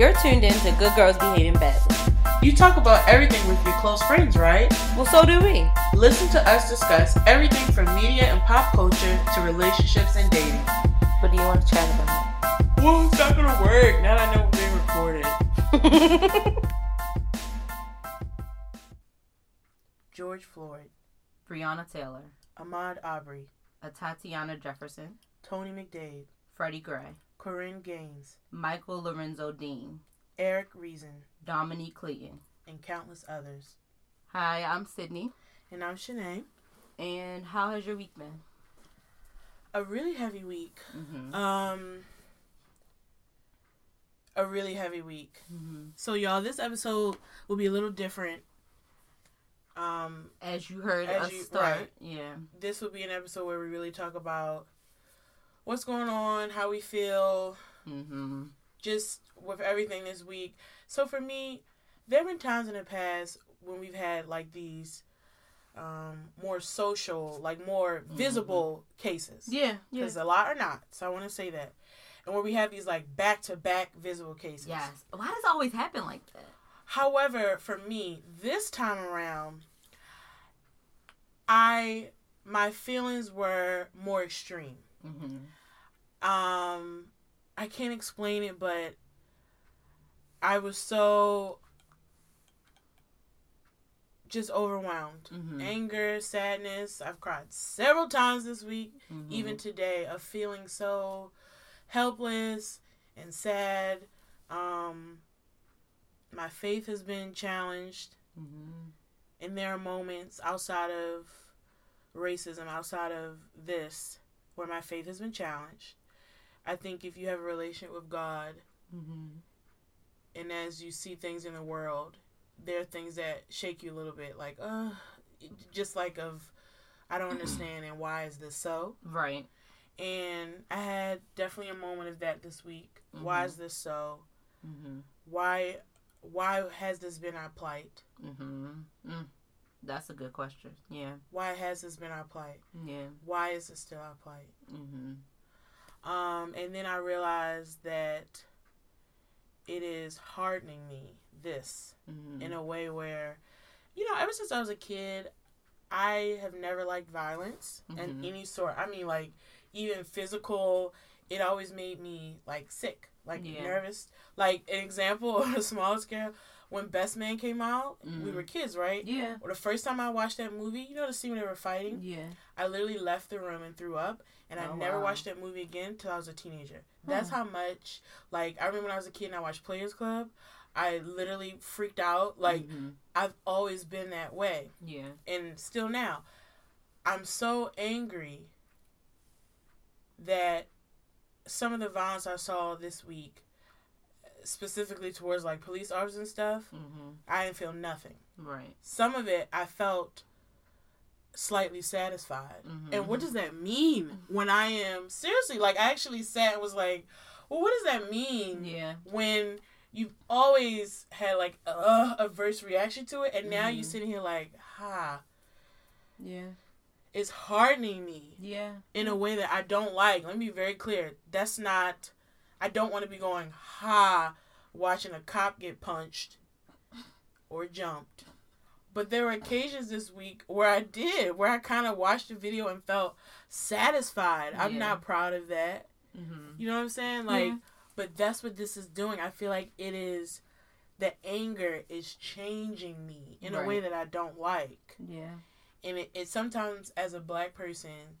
You're tuned in to Good Girls Behaving Badly. You talk about everything with your close friends, right? Well, so do we. Listen to us discuss everything from media and pop culture to relationships and dating. What do you want to chat about? Well, it's not gonna work now that I know we're being recorded. George Floyd, Breonna Taylor, Ahmaud Arbery, a Tatiana Jefferson, Tony McDade, Freddie Gray, Korryn Gaines, Michael Lorenzo Dean, Eric Reason, Dominique Clayton. and countless others. Hi, I'm Sydney. And I'm Shanae. And how has your week been? A really heavy week. Mm-hmm. Um, a really heavy week. Mm-hmm. So, y'all, this episode will be a little different. Um, As you heard As us you- start, right. yeah. this will be an episode where we really talk about what's going on, how we feel, Mm-hmm. just with everything this week. So for me, there have been times in the past when we've had like these um, more social, like more visible cases. Yeah, yeah. Because a lot are not. So I want to say that. And where we have these like back to back visible cases. Yes. Why does it always happen like that? However, for me, this time around, I my feelings were more extreme. Mm-hmm. Um, I can't explain it, but I was so just overwhelmed. Mm-hmm. Anger, sadness. I've cried several times this week, Mm-hmm. even today, of feeling so helpless and sad. Um, my faith has been challenged, Mm-hmm. and there are moments outside of racism, outside of this, where my faith has been challenged. I think if you have a relationship with God, Mm-hmm. and as you see things in the world, there are things that shake you a little bit, like, uh, just like of, I don't understand, and why is this so? Right. And I had definitely a moment of that this week. Why Mhm. is this so? Mm-hmm. Why, why has this been our plight? Mm-hmm. Mm. That's a good question. Yeah. Why has this been our plight? Yeah. Why is it still our plight? Mm-hmm. Um, and then I realized that it is hardening me this Mm-hmm. in a way where, you know, ever since I was a kid, I have never liked violence and Mhm. any sort. I mean, like even physical. It always made me like sick, like Yeah. nervous. Like an example on a small scale, when Best Man came out, we Mhm. were kids, right? Yeah. Well, the first time I watched that movie, you know the scene when they were fighting. Yeah. I literally left the room and threw up, and I Oh, never wow. watched that movie again till I was a teenager. That's how much, like, I remember when I was a kid and I watched Players Club, I literally freaked out. Like, Mhm. I've always been that way, Yeah. and still now. I'm so angry that some of the violence I saw this week, specifically towards like police officers and stuff, Mm-hmm. I didn't feel nothing. Right. Some of it I felt slightly satisfied. Mhm. And what does that mean when I am seriously like I actually sat and was like, well, what does that mean Yeah. when you've always had like a uh, averse reaction to it, and now Mhm. you're sitting here like, ha, Yeah. it's hardening me Yeah. in a way that I don't like. Let me be very clear. That's not. I don't want to be going ha, watching a cop get punched or jumped. But there were occasions this week where I did, where I kind of watched the video and felt satisfied. I'm Yeah. not proud of that. Mm-hmm. You know what I'm saying? Like, Yeah. but that's what this is doing. I feel like it is. The anger is changing me in a way that I don't like Yeah. and it, it sometimes as a black person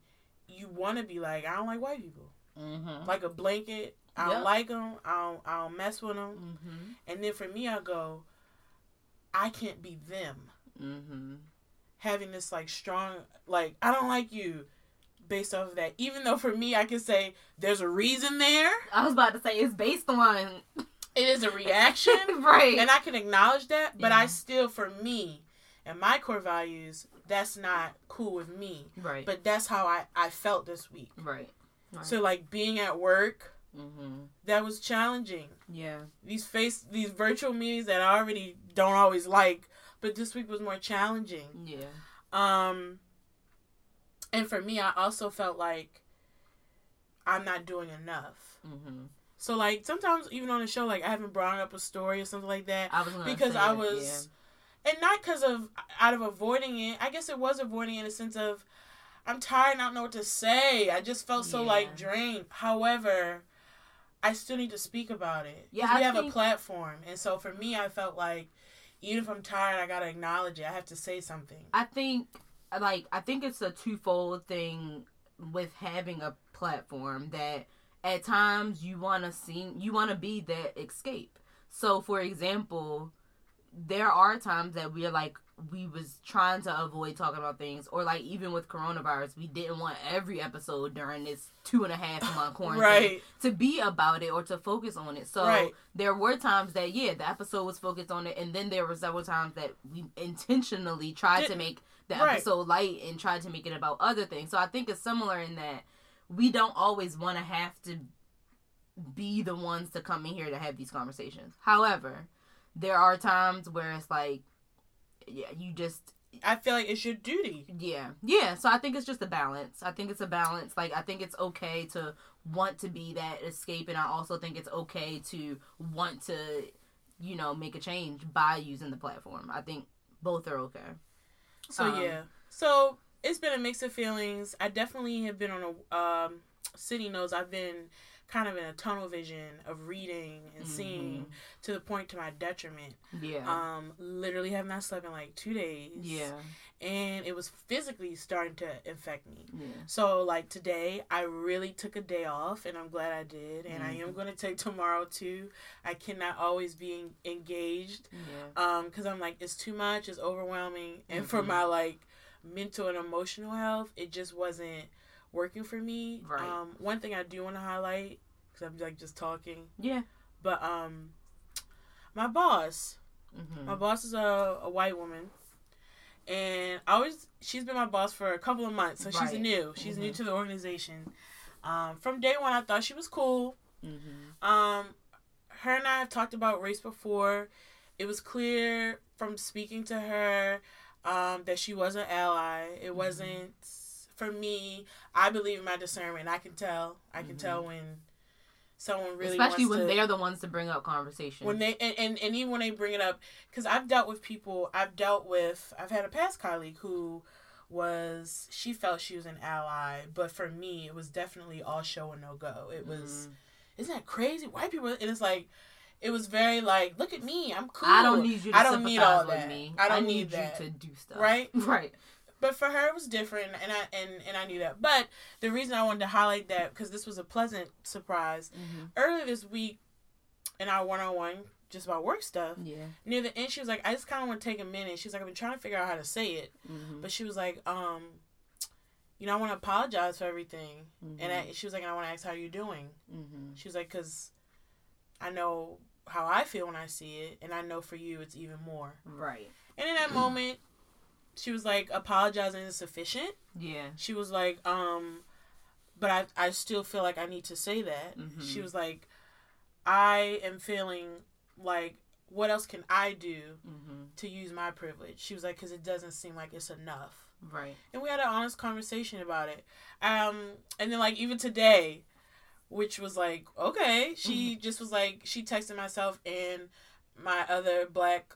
you want to be like i don't like white people Mm-hmm. like a blanket i don't like them i don't i don't mess with them Mm-hmm. and then for me i go i can't be them Mm-hmm. having this like strong like i don't like you based off of that even though for me i can say there's a reason there I was about to say it's based on it is a reaction right. and i can acknowledge that but i still for me and my core values that's not cool with me right. but that's how i i felt this week right. Right. So like being at work, mm-hmm. that was challenging. Yeah. These face these virtual meetings that I already don't always like, but this week was more challenging. Yeah. Um and for me I also felt like I'm not doing enough. Mm-hmm. So like sometimes even on the show, like I haven't brought up a story or something like that I because I was, and not because of out of avoiding it. I guess it was avoiding it in a sense of I'm tired, and I don't know what to say. I just felt so like drained. However, I still need to speak about it. Yeah, we I have a platform, and so for me, I felt like even if I'm tired, I gotta acknowledge it. I have to say something. I think like I think it's a twofold thing with having a platform that at times you want to see you want to be that escape. So for example, there are times that we're like we was trying to avoid talking about things or like even with coronavirus we didn't want every episode during this two and a half month quarantine Right. to be about it or to focus on it so Right. there were times that yeah the episode was focused on it and then there were several times that we intentionally tried to make the right. episode light and tried to make it about other things so i think it's similar in that we don't always want to have to be the ones to come in here to have these conversations however there are times where it's like yeah you just I feel like it's your duty. yeah yeah so i think it's just a balance i think it's a balance like i think it's okay to want to be that escape and i also think it's okay to want to you know make a change by using the platform i think both are okay So Um, yeah. So it's been a mix of feelings. I definitely have been on a um City knows I've been kind of in a tunnel vision of reading and seeing to the point to my detriment. yeah Um literally have not slept in like 2 days. yeah And it was physically starting to infect me. yeah So like today, I really took a day off, and I'm glad I did. And I am going to take tomorrow too. I cannot always be en- engaged, yeah um, because I'm like it's too much, it's overwhelming, and for Mhm. my like mental and emotional health, it just wasn't working for me. Right. Um, one thing I do want to highlight, because I'm like just talking, yeah but um, my boss, hmm my boss is a, a white woman. And I always she's been my boss for a couple of months, so she's new. She's new Mhm. to the organization. Um, from day one, I thought she was cool. Mm-hmm. Um, her and I have talked about race before. It was clear from speaking to her um, that she was an ally. It Mhm. wasn't for me. I believe in my discernment. I can tell. I can Mhm. tell when someone really especially wants when to, they're the ones to bring up conversation when they and, and, and even when they bring it up because i've dealt with people i've dealt with i've had a past colleague who was she felt she was an ally but for me it was definitely all show and no go it was Mhm. isn't that crazy white people and it's like it was very like look at me i'm cool I don't need you to I don't need all sympathize with that. me. I don't need, need that. you to do stuff. Right? Right. But for her it was different and i and, and i knew that. But the reason i wanted to highlight that because this was a pleasant surprise hmm earlier this week in our one-on-one just about work stuff Yeah. near the end she was like i just kind of want to take a minute. She's like i've been trying to figure out how to say it. Hmm but she was like um you know i want to apologize for everything. And I, she was like i want to ask how you're doing. Hmm she was like because i know how i feel when i see it and i know for you it's even more. Right. and in that moment she was like apologizing is sufficient Yeah. she was like um but i i still feel like i need to say that Mhm. she was like i am feeling like what else can i do hmm to use my privilege. She was like, because it doesn't seem like it's enough. Right. And we had an honest conversation about it. Um, and then like even today, which was like okay, she just was like she texted myself and my other black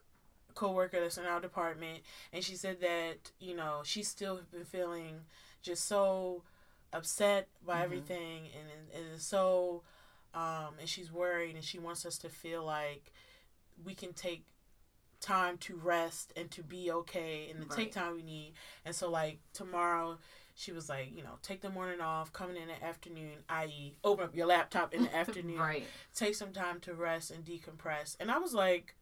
coworker that's in our department, and she said that you know she's still been feeling just so upset by Mhm. everything and and so um and she's worried and she wants us to feel like we can take time to rest and to be okay and to Right. take time we need and so like tomorrow she was like you know take the morning off coming in the afternoon i.e open up your laptop in the afternoon Right. take some time to rest and decompress and i was like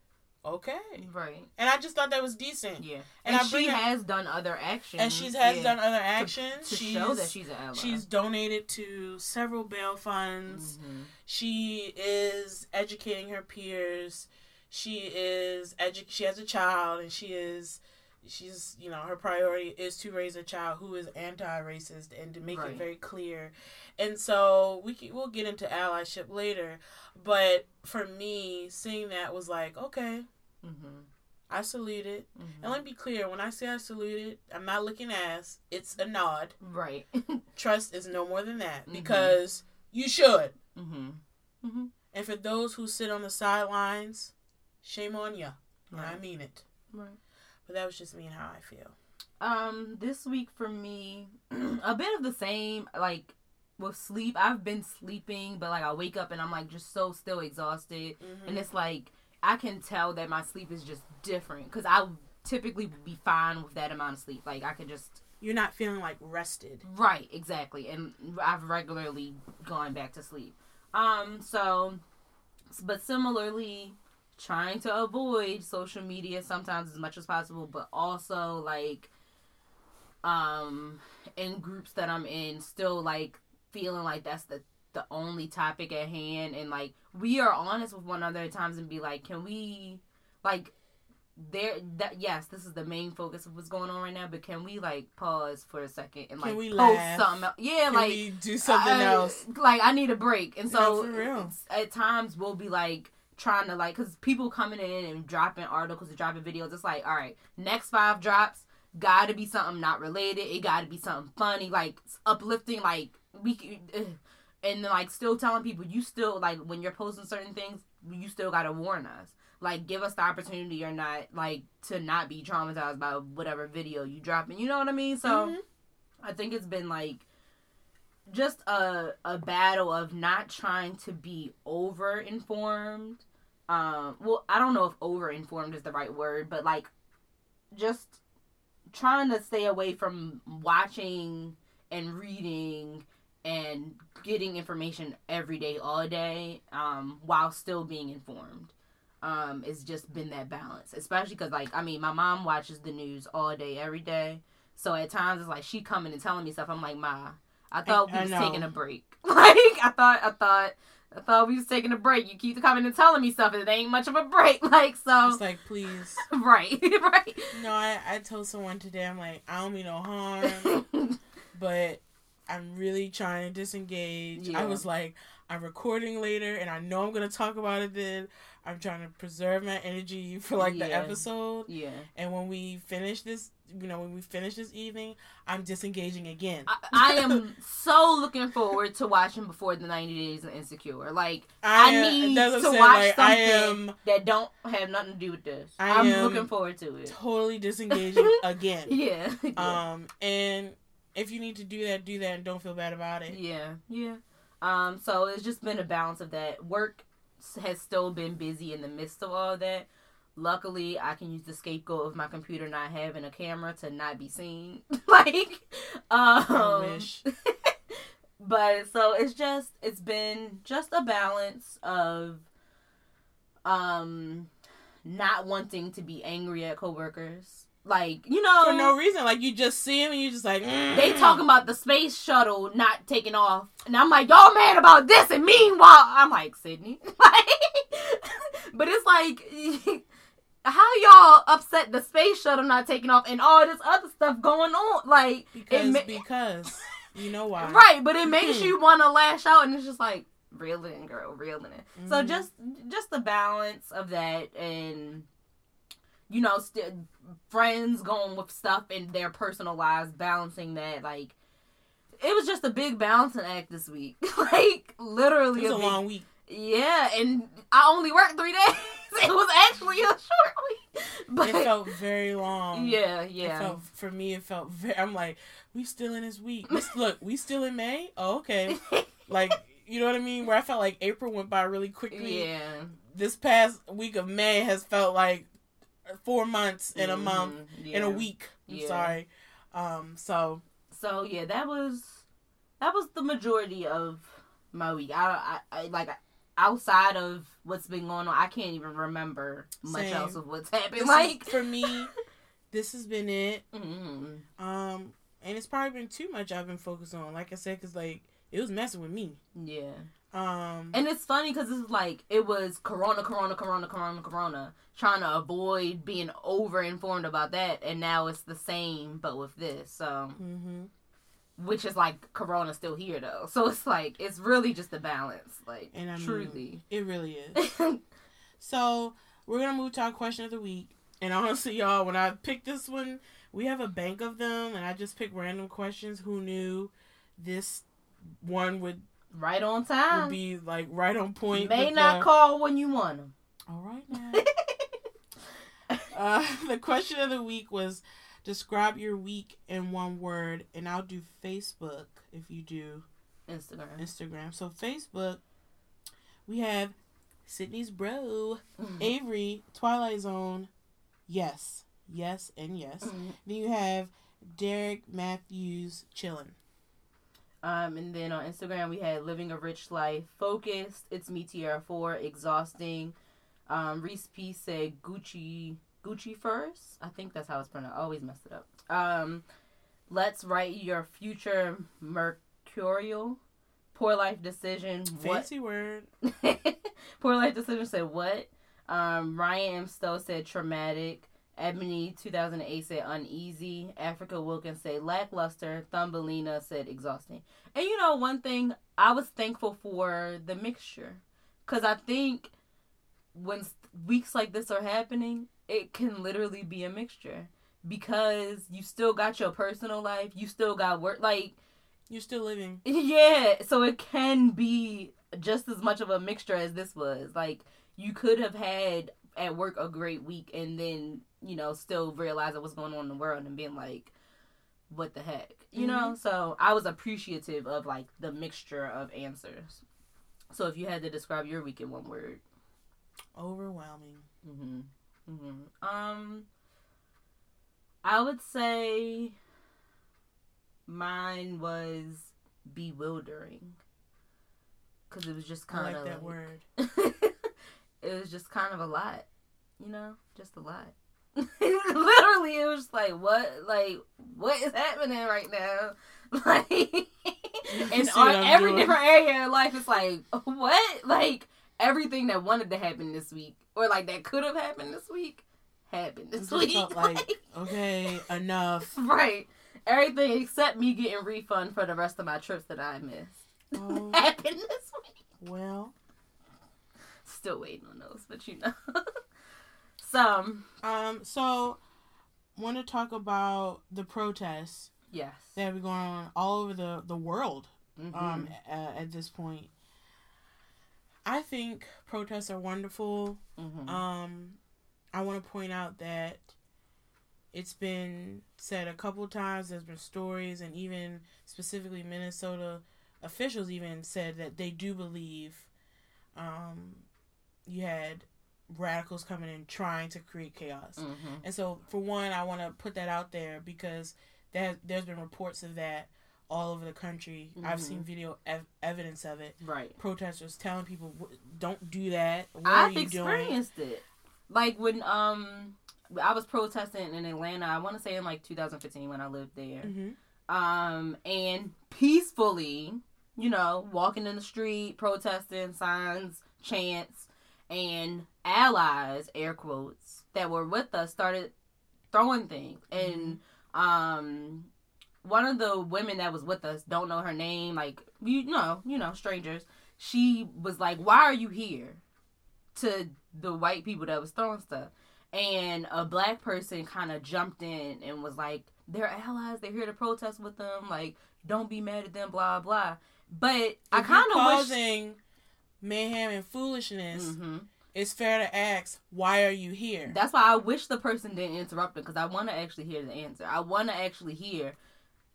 okay Right. and i just thought that was decent Yeah. And And, she has done other actions. and she has yeah, done other actions to she's, show that she's an ally. she's donated to several bail funds Mhm. she is educating her peers she is edu- she has a child and she is she's you know her priority is to raise a child who is anti-racist and to make it very clear and so we can, we'll get into allyship later but for me seeing that was like okay Mhm. i salute it Mhm. and let me be clear when i say i salute it i'm not looking ass it's a nod Right. trust is no more than that Mhm. because you should mhm. Mhm. And for those who sit on the sidelines, shame on ya. And I mean it. Right. But that was just me and how I feel. Um, this week for me, a bit of the same. Like with sleep, I've been sleeping, but like I wake up and I'm like just so still exhausted, Mm-hmm. and it's like I can tell that my sleep is just different because I typically would be fine with that amount of sleep. Like I could just You're not feeling like rested. right exactly, and I've regularly gone back to sleep. Um, so, but similarly. Trying to avoid social media sometimes as much as possible, but also like um in groups that I'm in still like feeling like that's the the only topic at hand and like we are honest with one another at times and be like can we like there that yes this is the main focus of what's going on right now but can we like pause for a second and like we post laugh? something else? yeah Can like we do something I- else? like I need a break and so No, at times we'll be like trying to like because people coming in and dropping articles and dropping videos it's like all right next five drops gotta be something not related it gotta be something funny like uplifting like we ugh. And like still telling people you still like when you're posting certain things you still gotta warn us. Like give us the opportunity or not like to not be traumatized by whatever video you dropping you know what i mean? So Mhm. i think it's been like just a a battle of not trying to be over informed um well i don't know if over informed is the right word but like just trying to stay away from watching and reading and getting information every day all day um while still being informed um it's just been that balance especially because like i mean my mom watches the news all day every day so at times it's like she coming and telling me stuff i'm like ma i thought we I was know. taking a break like i thought i thought I thought we was taking a break. You keep coming and telling me stuff, and it ain't much of a break. Like so, It's like, please. right, right. No, I, I told someone today, I'm like, I don't mean no harm, but I'm really trying to disengage. I was like, I'm recording later, and I know I'm gonna talk about it. Then I'm trying to preserve my energy for like the episode. yeah, And when we finish this, you know, when we finish this evening, I'm disengaging again. I, I am so looking forward to watching before the 90 days of Insecure. Like I, am- need to saying, watch like, something I am that don't have nothing to do with this. I I'm am looking forward to it. totally disengaging again. Yeah, yeah, Um, and if you need to do that, do that, and don't feel bad about it. yeah, yeah. Um, so it's just been a balance of that. Work has still been busy in the midst of all that. Luckily, I can use the scapegoat of my computer not having a camera to not be seen. like, um, but so it's just it's been just a balance of um not wanting to be angry at coworkers like you know For no reason, like you just see him and you just like "Mm." they talking about the space shuttle not taking off. And i'm like y'all mad about this? And meanwhile i'm like sydney. But it's like how y'all upset the space shuttle not taking off and all this other stuff going on? Like because ma- because. You know why. Right but it makes Mhm. you want to lash out and it's just like reel it in girl reel it. In so Mhm. just just the balance of that and you know st- friends going with stuff in their personal lives balancing that like it was just a big balancing act this week like literally it was a big- long week. yeah and i only worked three days it was actually a short week but It felt very long. yeah yeah felt for me. It felt very. I'm like, we still in this week. We, look, we still in May. Oh, okay. Like, you know what I mean? Where I felt like April went by really quickly. yeah This past week of May has felt like four months in a month, Mhm, in a week. I'm Yeah. sorry. Um. So so yeah that was that was the majority of my week i i, I like outside of what's been going on i can't even remember much Same. else of what's happened this like is, for me, this has been it. Mhm. Um. And it's probably been too much I've been focused on. Like I said, because like it was messing with me. yeah Um. and it's funny because it's like it was corona corona corona corona corona trying to avoid being over informed about that and now it's the same but with this so hmm which is like corona still here though so it's like it's really just a balance like And I mean- truly It really is. So we're gonna move to our question of the week. And honestly, y'all, when I picked this one, we have a bank of them, and I just picked random questions. Who knew this one would Right on would time. be like right on point. May not the- call when you want them. All right now. uh, the question of the week was describe your week in one word, and I'll do Facebook if you do Instagram. Instagram. So Facebook, we have Sydney's bro, Mhm. Avery, Twilight Zone, yes, yes, and yes. Mhm. Then you have Derek Matthews chilling. Um, and then on Instagram we had living a rich life, focused. It's me Tierra four, exhausting. Um, Reese P said Gucci Gucci first. I think that's how it's pronounced. I always messed it up. Um, let's write your future mercurial. Poor life decision. What Fancy word. Poor life decision said what? Um, Ryan M. Stowe said traumatic. Ebony 2008 said uneasy. Africa Wilkins said lackluster. Thumbelina said exhausting. And you know one thing, I was thankful for the mixture, because I think when weeks like this are happening, it can literally be a mixture because you still got your personal life, you still got work, like You're still living. yeah, so it can be just as much of a mixture as this was. Like you could have had at work a great week and then, you know, still realizing what's going on in the world and being like, what the heck? You know? So I was appreciative of like the mixture of answers. So if you had to describe your week in one word. Overwhelming. Mm-hmm. Mm-hmm. Um I would say mine was bewildering. Cause it was just kind like of that word. it was just kind of a lot, you know, just a lot. Literally, it was like, what, like, what is happening right now? Like, and on every doing? different area of life, it's like, what? Like, everything that wanted to happen this week, or like that could have happened this week, happened this week. felt like, okay, enough. right. Everything except me getting refund for the rest of my trips that I missed Oh, happened this week. well, Still waiting on those, but you know. Some, um, so want to talk about the protests yes. that have been going on all over the the world Mhm. um uh, at this point. I think protests are wonderful. Mhm. Um, I want to point out that it's been said a couple times. There's been stories, and even specifically Minnesota officials even said that they do believe um, you had radicals coming in trying to create chaos. Mhm. And so, for one, I want to put that out there because there, there's been reports of that all over the country. I've Mhm. seen video ev- evidence of it. Right. Protesters telling people, "W- "Don't do that. What I've are you doing?" experienced it. Like when um I was protesting in Atlanta, I want to say in like 2015 when I lived there. hmm Um and peacefully, you know, walking in the street, protesting, signs, chants, and allies, air quotes, that were with us started throwing things. And um one of the women that was with us, don't know her name, like you know, you know, strangers. She was like, "Why are you here?" To the white people that was throwing stuff, and a black person kind of jumped in and was like, "They're allies. They're here to protest with them. Like, don't be mad at them. Blah blah." But I kind of wish. Mayhem and foolishness. Mhm. It's fair to ask, "Why are you here?" That's why I wish the person didn't interrupt it because I want to actually hear the answer. I want to actually hear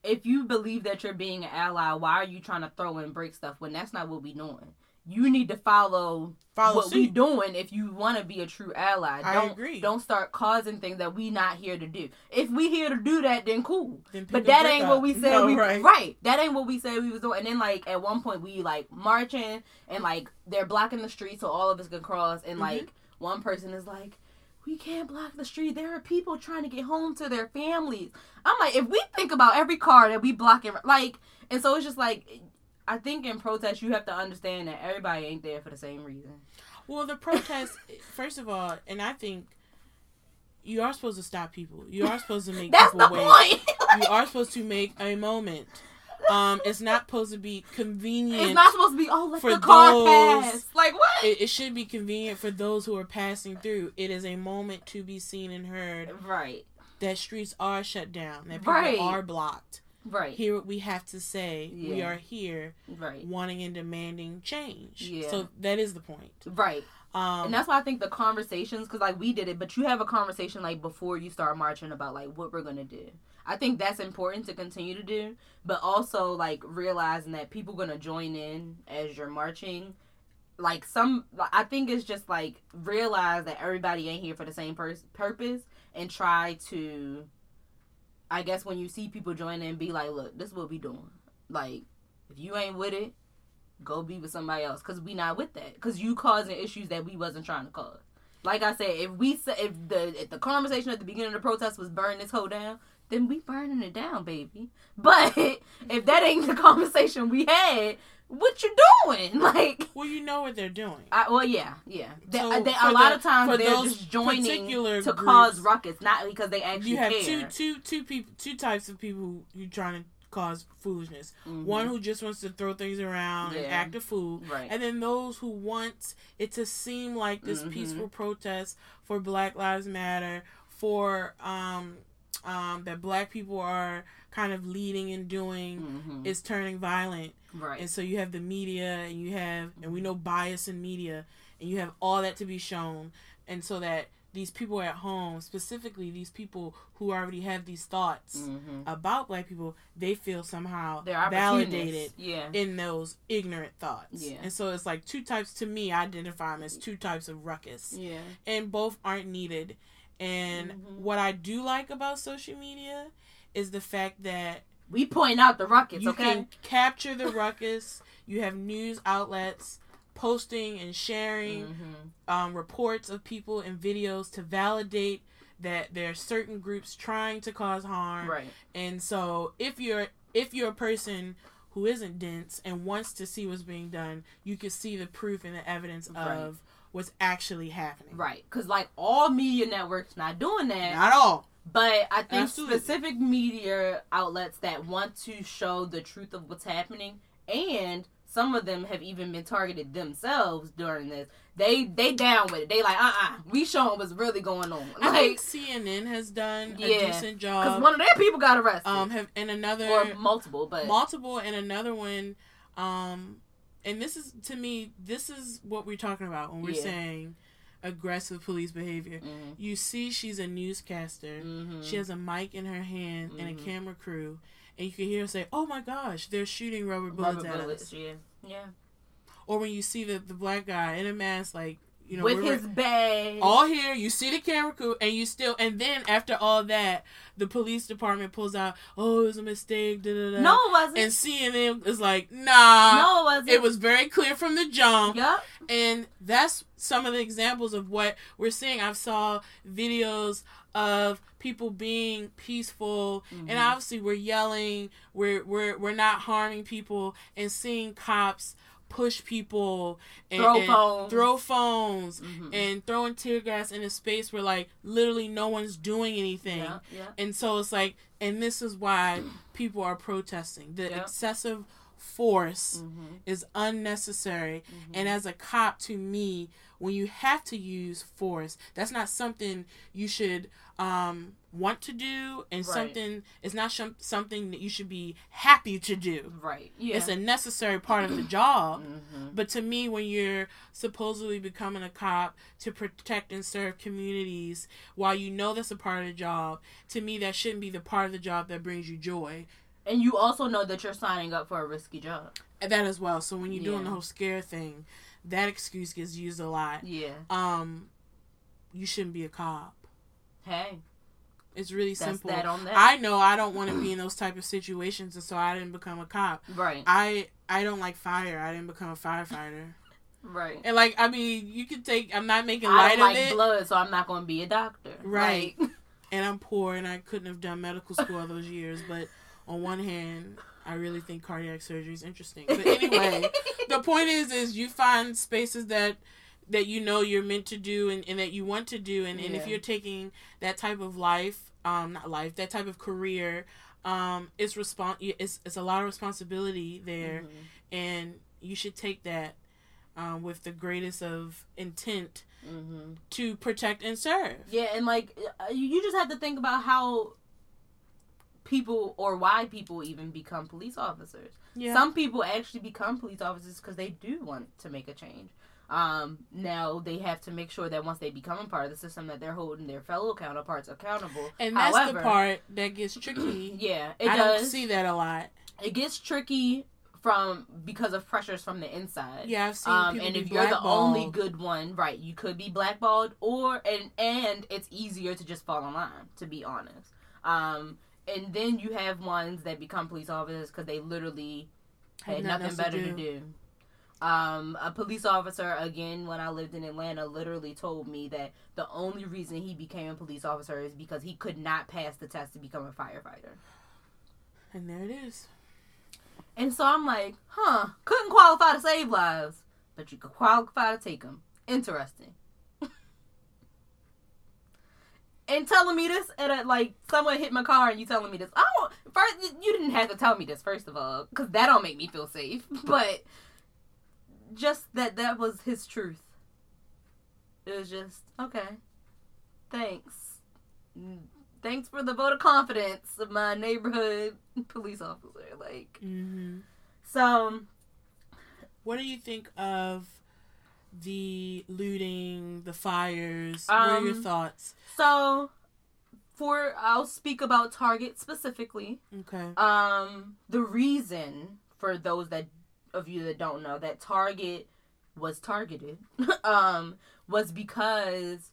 if you believe that you're being an ally, why are you trying to throw and break stuff when that's not what we're doing? You need to follow, Follow what we suit. doing if you want to be a true ally. I don't agree. don't start causing things that we not here to do. If we here to do that, then cool. Then But that ain't up. what we said. No, we right. That ain't what we said we was doing. And then like at one point we like marching and like they're blocking the street so all of us can cross. And Mhm. like one person is like, "We can't block the street. There are people trying to get home to their families." I'm like, if we think about every car that we blocking, like, and so it's just like. I think in protest you have to understand that everybody ain't there for the same reason. Well, the protest, first of all, and I think you are supposed to stop people. You are supposed to make That's people the wait. point. You are supposed to make a moment. Um, it's not supposed to be convenient. it's not supposed to be oh let for the car those- pass. Like what? it, it should be convenient for those who are passing through. It is a moment to be seen and heard right. that streets are shut down, that people Right. are blocked. Right. Here we have to say. We are here Right. wanting and demanding change. Yeah. So that is the point. Right. Um, and that's why I think the conversations, because like we did it, but you have a conversation like before you start marching about like what we're gonna do. I think that's important to continue to do, but also like realizing that people gonna join in as you're marching. Like some, I think it's just like realize that everybody ain't here for the same pers- purpose, and try to, I guess when you see people join in, be like, look, this is what we doing. Like, if you ain't with it, go be with somebody else. Because we not with that. Because you causing issues that we wasn't trying to cause. Like i said if we if the if the conversation at the beginning of the protest was burn this whole down then we burning it down baby. But if that ain't the conversation we had what you doing like well, you know what they're doing. I, well yeah yeah they, So, they, a lot the- of times they're just joining to groups, cause ruckus not because they actually you have care. two two two people two types of people who you trying to cause foolishness. Mhm. One who just wants to throw things around and act a fool, right and then those who want it to seem like this Mhm. peaceful protest for Black Lives Matter, for um um that black people are kind of leading and doing hmm is turning violent. right And so you have the media and you have and we know bias in media and you have all that to be shown and so that these people at home, specifically these people who already have these thoughts hmm about black people, they feel somehow validated validated yeah in those ignorant thoughts. Yeah. And so it's like two types to me, I identify them as two types of ruckus. yeah And both aren't needed. And Mhm. what I do like about social media is the fact that we point out the ruckus you okay can capture the ruckus. You have news outlets posting and sharing hmm um, reports of people and videos to validate that there are certain groups trying to cause harm. right And so if you're if you're a person who isn't dense and wants to see what's being done, you can see the proof and the evidence Right. of what's actually happening. Right, because like all media networks not doing that, Not all. but I think Absolutely. specific media outlets that want to show the truth of what's happening, and some of them have even been targeted themselves during this. They they down with it. They like uh uh we showing what's really going on. I Like think CNN has done a Yeah, decent because one of their people got arrested, Um, have and another or multiple, but multiple and another one um and this is to me this is what we're talking about when we're Yeah. saying aggressive police behavior Mhm, you see she's a newscaster mhm. she has a mic in her hand and Mhm. a camera crew and you can hear her say oh my gosh they're shooting rubber bullets rubber at bullets. us Yeah, yeah. or when you see the, the black guy in a mask like you know with his bag. all here you see the camera crew and you still and then after all that the police department pulls out oh it was a mistake da, da, da. no, it wasn't. and CNN is like, nah. no, it wasn't. It was very clear from the jump. Yup. And that's some of the examples of what we're seeing. I've saw videos of people being peaceful Mhm. and obviously we're yelling, we're we're we're not harming people and seeing cops push people and Throw and phones. throw phones Mhm. and throwing tear gas in a space where like literally no one's doing anything. Yeah, yeah. And so it's like, and this is why people are protesting. The Yep. excessive force Mhm, is unnecessary. mhm. And as a cop, to me, when you have to use force, that's not something you should um, want to do, and Right. something it's not shom- something that you should be happy to do. right. Yeah. It's a necessary part of the job. Mhm. But to me, when you're supposedly becoming a cop to protect and serve communities, while you know that's a part of the job, to me that shouldn't be the part of the job that brings you joy. And you also know that you're signing up for a risky job. And that as well. So when you're doing the whole scare thing, that excuse gets used a lot. Yeah. Um, you shouldn't be a cop. Hey, It's really that's simple. that on that. I know I don't want to be in those type of situations, and so I didn't become a cop. right. I I don't like fire. I didn't become a firefighter. right. And like I mean, you can take. I'm not making I light don't of like it. blood, so I'm not going to be a doctor. Right. Like, and I'm poor and I couldn't have done medical school all those years. But on one hand, I really think cardiac surgery is interesting. But anyway, the point is, is you find spaces that that you know you're meant to do and, and that you want to do, and, and if you're taking that type of life, um, not life, that type of career, um, it's respon- it's it's a lot of responsibility there, Mhm. and you should take that. Um, with the greatest of intent Mhm. to protect and serve. Yeah, and like you just have to think about how people or why people even become police officers. Yeah. Some people actually become police officers because they do want to make a change. Um, now they have to make sure that once they become a part of the system, that they're holding their fellow counterparts accountable. and that's However- the part that gets tricky. Yeah, it I does. don't see that a lot. it gets tricky from because of pressures from the inside. Yeah, I've seen Um, people and if you're the only good one, right, you could be blackballed, or and and it's easier to just fall in line, to be honest. Um, and then you have ones that become police officers because they literally had Had nothing better to do. Um, a police officer, again, when I lived in Atlanta, literally told me that the only reason he became a police officer is because he could not pass the test to become a firefighter. And there it is. And so I'm like, huh, couldn't qualify to save lives, but you could qualify to take them. Interesting. And telling me this, and uh, like someone hit my car, and you telling me this. I don't. First, you didn't have to tell me this, first of all, because that don't make me feel safe. But just that that was his truth. It was just okay. Thanks. Mm, Thanks for the vote of confidence of my neighborhood police officer. Like, hmm so What do you think of the looting, the fires? what are your Um, thoughts? So, for I'll speak about Target specifically. Okay. Um, the reason for those that of you that don't know that Target was targeted, um, was because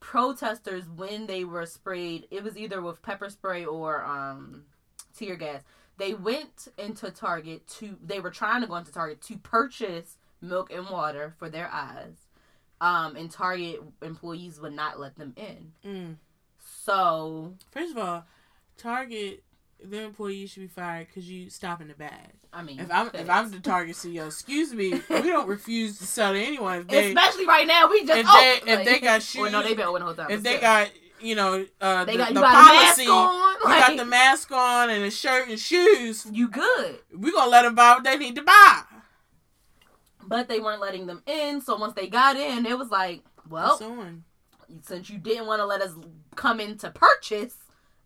protesters when they were sprayed, it was either with pepper spray or um tear gas. They went into Target to they were trying to go into Target to purchase milk and water for their eyes. Um, and Target employees would not let them in. Mm. So First of all, Target, their employees should be fired because you stop in the bag. I mean, If I'm if. I'm the Target CEO, excuse me, we don't refuse to sell to anyone they especially right now, we just if oh, they- if they got Well, no, shoes- they been open the whole time. if they got you know uh, they the, got you the got policy, on, you got the mask on and a shirt and shoes, you good. we gonna let them buy what they need to buy. But they weren't letting them in, so once they got in, it was like, well, since you didn't want to let us come in to purchase,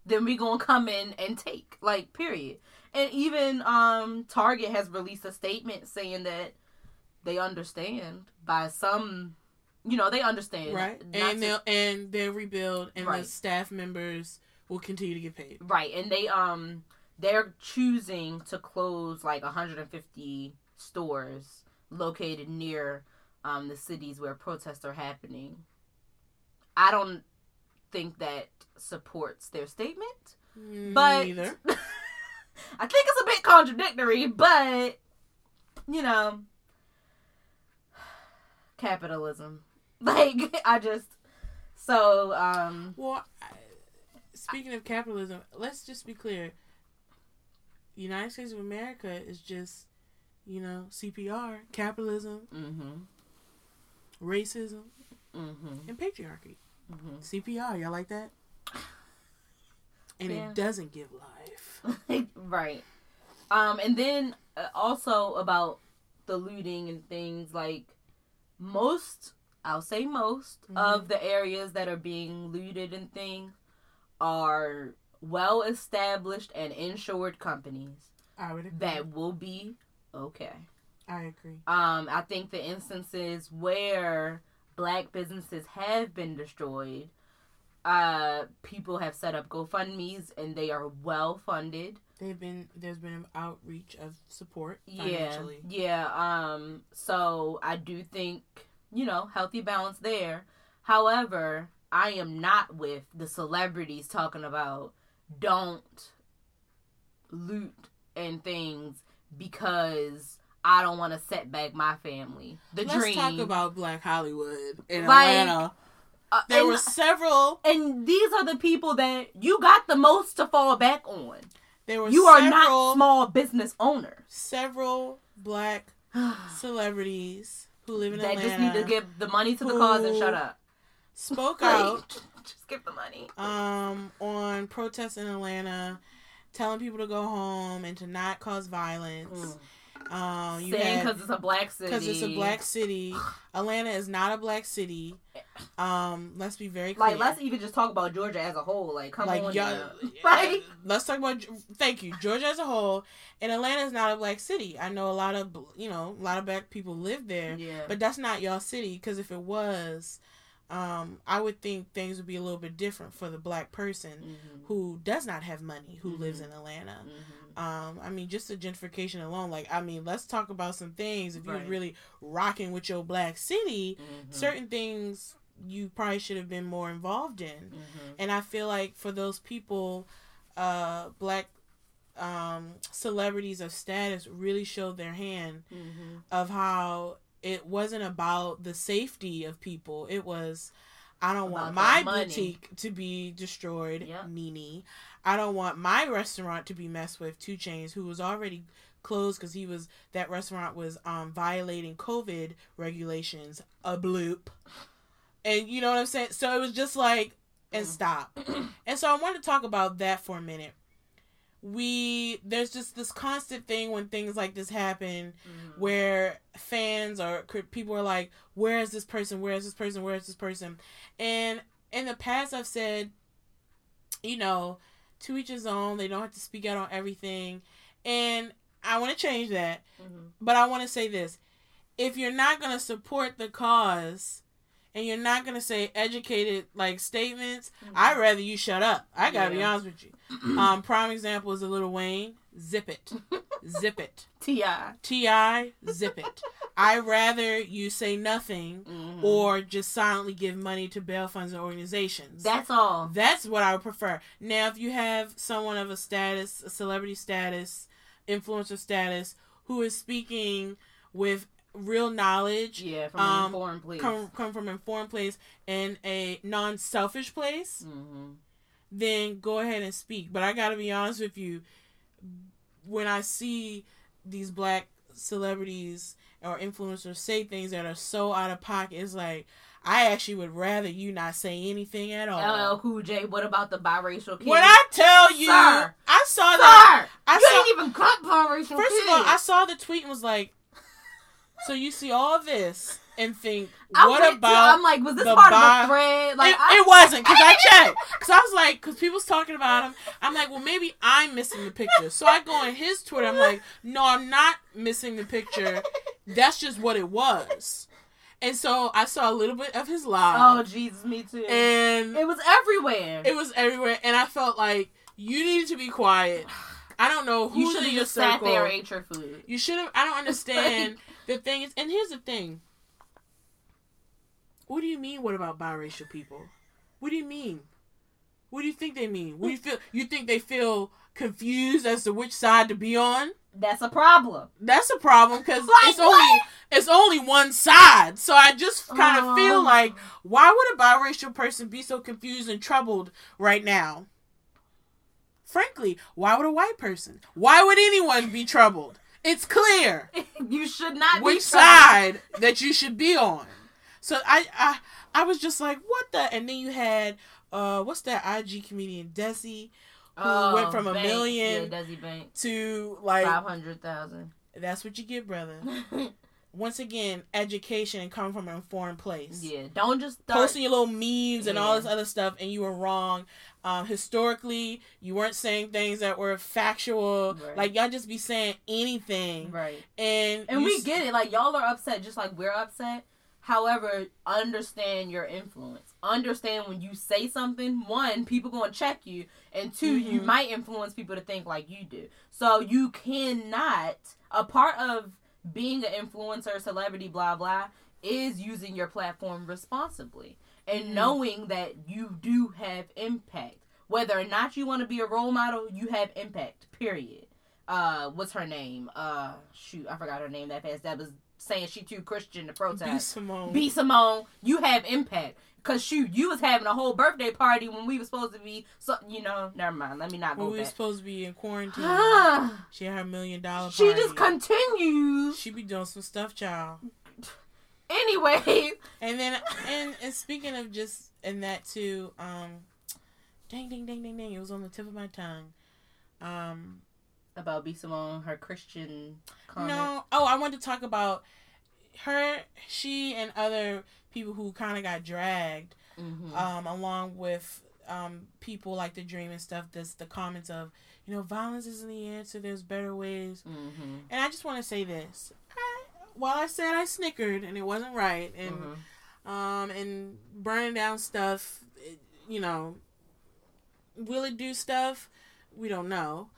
then we gonna come in and take. Like, period. And even um Target has released a statement saying that they understand by some you know, they understand. right? And to- they'll and they'll rebuild, and the staff members will continue to get paid. Right, and they um they're choosing to close like 150 stores located near um the cities where protests are happening. I don't think that supports their statement, Me but neither. I think it's a bit contradictory, but you know, capitalism. Like I just so um Well, I, speaking of capitalism, let's just be clear. United States of America is just, you know, CPR, capitalism, mhm racism, mhm and patriarchy. mhm CPR, y'all like that? And Yeah. it doesn't give life. right. Um, and then uh, also about the looting and things like most, I'll say most Mhm. of the areas that are being looted and things are well established and insured companies I would agree. that will be okay. I agree. Um, I think the instances where black businesses have been destroyed, uh, people have set up GoFundMe's and they are well funded. They've been there's been an outreach of support Yeah, yeah. Um, so I do think you know healthy balance there. However, I am not with the celebrities talking about don't loot and things because I don't want to set back my family. The Let's dream. talk about Black Hollywood in Like, Atlanta. Uh, There and, were several. and these are the people that you got the most to fall back on. There were You are several, not small business owners. several black celebrities who live in Atlanta. that Atlanta just need to give the money to the cause and shut up. spoke out just give the money. um, on protests in Atlanta, telling people to go home and to not cause violence. Um, you Saying because it's a black city. because it's a black city. Atlanta is not a black city. Um, let's be very clear. Like, let's even just talk about Georgia as a whole. Like, come like on, y'all, like, let's talk about thank you georgia as a whole and atlanta is not a black city i know a lot of you know a lot of black people live there yeah, but that's not y'all city because if it was um i would think things would be a little bit different for the black person Mhm. who does not have money who lives Mhm. in atlanta Mhm. um i mean just the gentrification alone like i mean let's talk about some things if you're really rocking with your black city Mhm. certain things you probably should have been more involved in Mhm. and I feel like for those people, uh, black um, celebrities of status really showed their hand Mhm. of how it wasn't about the safety of people. It was, I don't want my boutique to be destroyed, Yep. I don't want my restaurant to be messed with. 2 Chainz, who was already closed because he was that restaurant was um violating COVID regulations. A bloop, and you know what I'm saying. So it was just like and Mm. stop. And so I wanted to talk about that for a minute. We there's just this constant thing when things like this happen Mhm. where fans or people are like, "Where is this person? Where is this person? Where is this person?" And in the past, I've said, you know, to each his own. They don't have to speak out on everything, and I want to change that. Mhm. But I want to say this: if you're not gonna support the cause, and you're not gonna say educated like statements, I'd rather you shut up. I gotta be honest with you. Um, prime example is a Lil Wayne. Zip it, zip it. Ti. T.I., zip it. I rather you say nothing Mhm. or just silently give money to bail funds and organizations. that's all. That's what I would prefer. Now, if you have someone of a status, a celebrity status, influencer status, who is speaking with real knowledge, Yeah, from Um, an informed place. come come from an informed place and a non-selfish place, Mhm. then go ahead and speak. But I gotta be honest with you, when I see these black celebrities or influencers say things that are so out of pocket, it's like I actually would rather you not say anything at all. LL Cool J. What about the biracial kid? When I tell you, Sir. I saw that. Sir, I you saw. ain't even cut biracial First of all, I saw the tweet and was like, "So you see all this and think, I what went to- about?" I'm like, was this the part bi- of a thread? Like, it, I, it wasn't because I checked because I was like because people's talking about him. I'm like, well, maybe I'm missing the picture. So I go on his Twitter. I'm like, no, I'm not missing the picture. That's just what it was. And so I saw a little bit of his live. oh Jesus, me too. and it was everywhere. it was everywhere. And I felt like you needed to be quiet. I don't know you who's should have just sat circle. there and ate your food. You should have. I don't understand. The thing is, and here's the thing. What do you mean? What about biracial people? What do you mean? What do you think they mean? What do you feel? You think they feel confused as to which side to be on? That's a problem. That's a problem because Like it's only it's only one side. So I just kind of Oh. feel like why would a biracial person be so confused and troubled right now? Frankly, why would a white person? Why would anyone be troubled? It's clear you should not be which side that you should be on. So I, I I was just like, what the? And then you had uh, what's that IG comedian Desi who went from a Oh, million Yeah, to like Five hundred thousand. that's what you get, brother. Once again, education and coming from an informed place. yeah, don't just start. Posting your little memes and all this other stuff, and you were wrong. Um, historically, you weren't saying things that were factual. Right. Like y'all just be saying anything, right. and And we s- get it. Like y'all are upset, just like we're upset. However, understand your influence. Understand when you say something. One, people gonna check you, and 2 you Mhm. might influence people to think like you do. So you cannot. A part of being an influencer, celebrity, blah blah, is using your platform responsibly and Mhm. knowing that you do have impact. Whether or not you want to be a role model, you have impact. Period uh what's her name? Uh shoot, I forgot her name that fast. That was saying she too Christian to B. protest. Simone. B Simone, you have impact. Cause shoot, you was having a whole birthday party when we were supposed to be so you know, never mind, let me not when go we were back. supposed to be in quarantine, she had her million dollar she party. just continues. She be doing some stuff, child. Anyway, And then, and, and speaking of just and that too, um, dang, dang, dang, dang, dang, it was on the tip of my tongue. Um, about B Simone, her Christian comment. no, oh, I wanted to talk about her, she, and other people who kind of got dragged, Mhm. um, along with um people like the Dream and stuff. This the comments of you know violence isn't the answer. There's better ways. Mhm. And I just want to say this. I, while I said I snickered and it wasn't right, and Mhm. um, and burning down stuff, it, you know, will it do stuff? We don't know.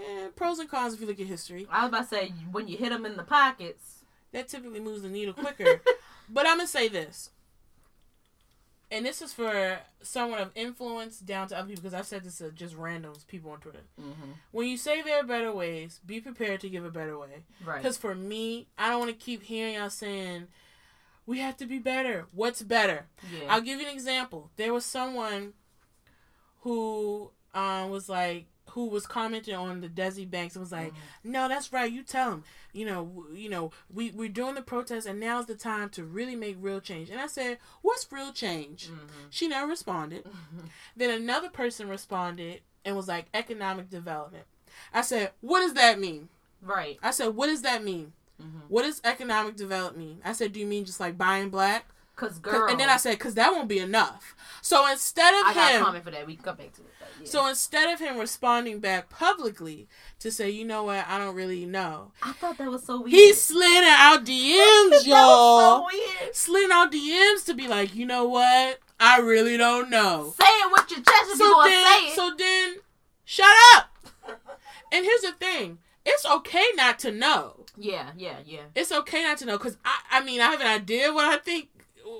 Eh, pros and cons if you look at history. I was about to say when you hit them in the pockets. That typically moves the needle quicker. but I'm gonna say this, and this is for someone of influence down to other people because I've said this to just randoms people on Twitter. Mhm. When you say there are better ways, be prepared to give a better way. Right. Because for me, I don't want to keep hearing y'all saying, we have to be better. What's better? Yeah. I'll give you an example. There was someone who um, was like, who was commenting on the Desi Banks and was like, no, that's right. You tell him, you know, w- you know, we, we're doing the protest and now's the time to really make real change. And I said, what's real change? Mhm. She never responded. Then another person responded and was like, economic development. I said, what does that mean? Right. I said, what does that mean? Mhm. What does economic development mean? I said, do you mean just like buying black? Cause 'Cause- girl. And then I said, because that won't be enough. So instead of I got a him, comment for that. We can come back to it. Yeah. so instead of him responding back publicly to say, you know what, I don't really know, I thought that was so weird. he slid out DMs, That was y'all. so weird. Slid out DMs to be like, you know what, I really don't know. Say it with your chest if you So then, say it. so then, shut up. And here's the thing: it's okay not to know. yeah, yeah, yeah. It's okay not to know because I, I mean, I have an idea what I think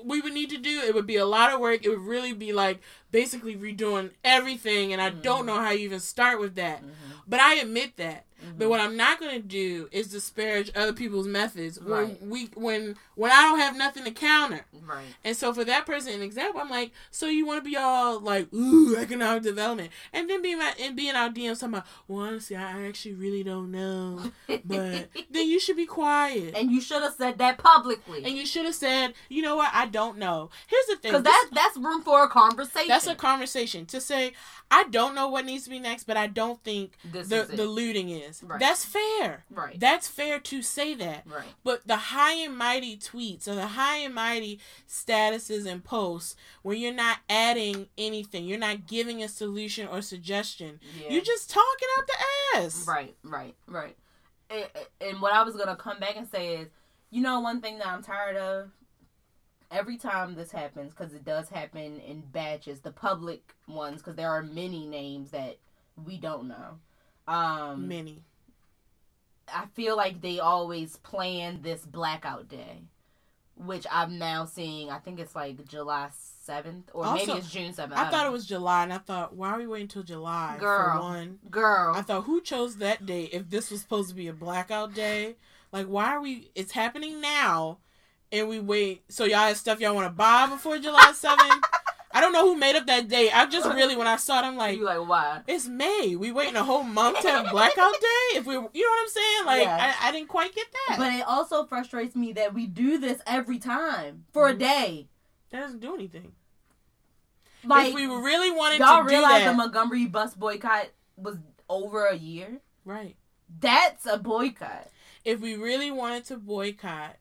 we would need to do. It would be a lot of work. It would really be like basically redoing everything, and I don't Mhm. know how you even start with that. Mhm. But I admit that. Mhm. But what I'm not going to do is disparage other people's methods right. when we when when I don't have nothing to counter. Right. And so for that person, an example, I'm like, so you want to be all like, ooh, economic development, and then being my, and being out DMs talking about, well, honestly, I actually really don't know, but then you should be quiet. and you should have said that publicly. And you should have said, you know what, I don't know. Here's the thing. Because that that's room for a conversation. that's a conversation to say, I don't know what needs to be next, but I don't think This the the looting is. Right. That's fair. right. That's fair to say that. right. But the high and mighty tweets or the high and mighty statuses and posts where you're not adding anything, you're not giving a solution or suggestion. Yeah. You're just talking out the ass. Right, right, right. And, and what I was gonna come back and say is, you know, one thing that I'm tired of. Every time this happens, because it does happen in batches, the public ones, because there are many names that we don't know. Um, Many. I feel like they always plan this blackout day, which I'm now seeing. I think it's like July seventh, or maybe it's June seventh. I thought it was July, and I thought, why are we waiting until July Girl. for one? girl. I thought, who chose that day if this was supposed to be a blackout day? Like, why are we? It's happening now, and we wait. So y'all have stuff y'all want to buy before July 7th? I don't know who made up that date. I just really, when I saw it, I'm like, you like why? it's May. We waiting a whole month to have blackout day? If we, you know what I'm saying? Like, Yeah. I, I didn't quite get that. But it also frustrates me that we do this every time for a Mhm. day. that doesn't do anything. Like if we really wanted y'all to do realize that, the Montgomery bus boycott was over a year. right? That's a boycott. if we really wanted to boycott,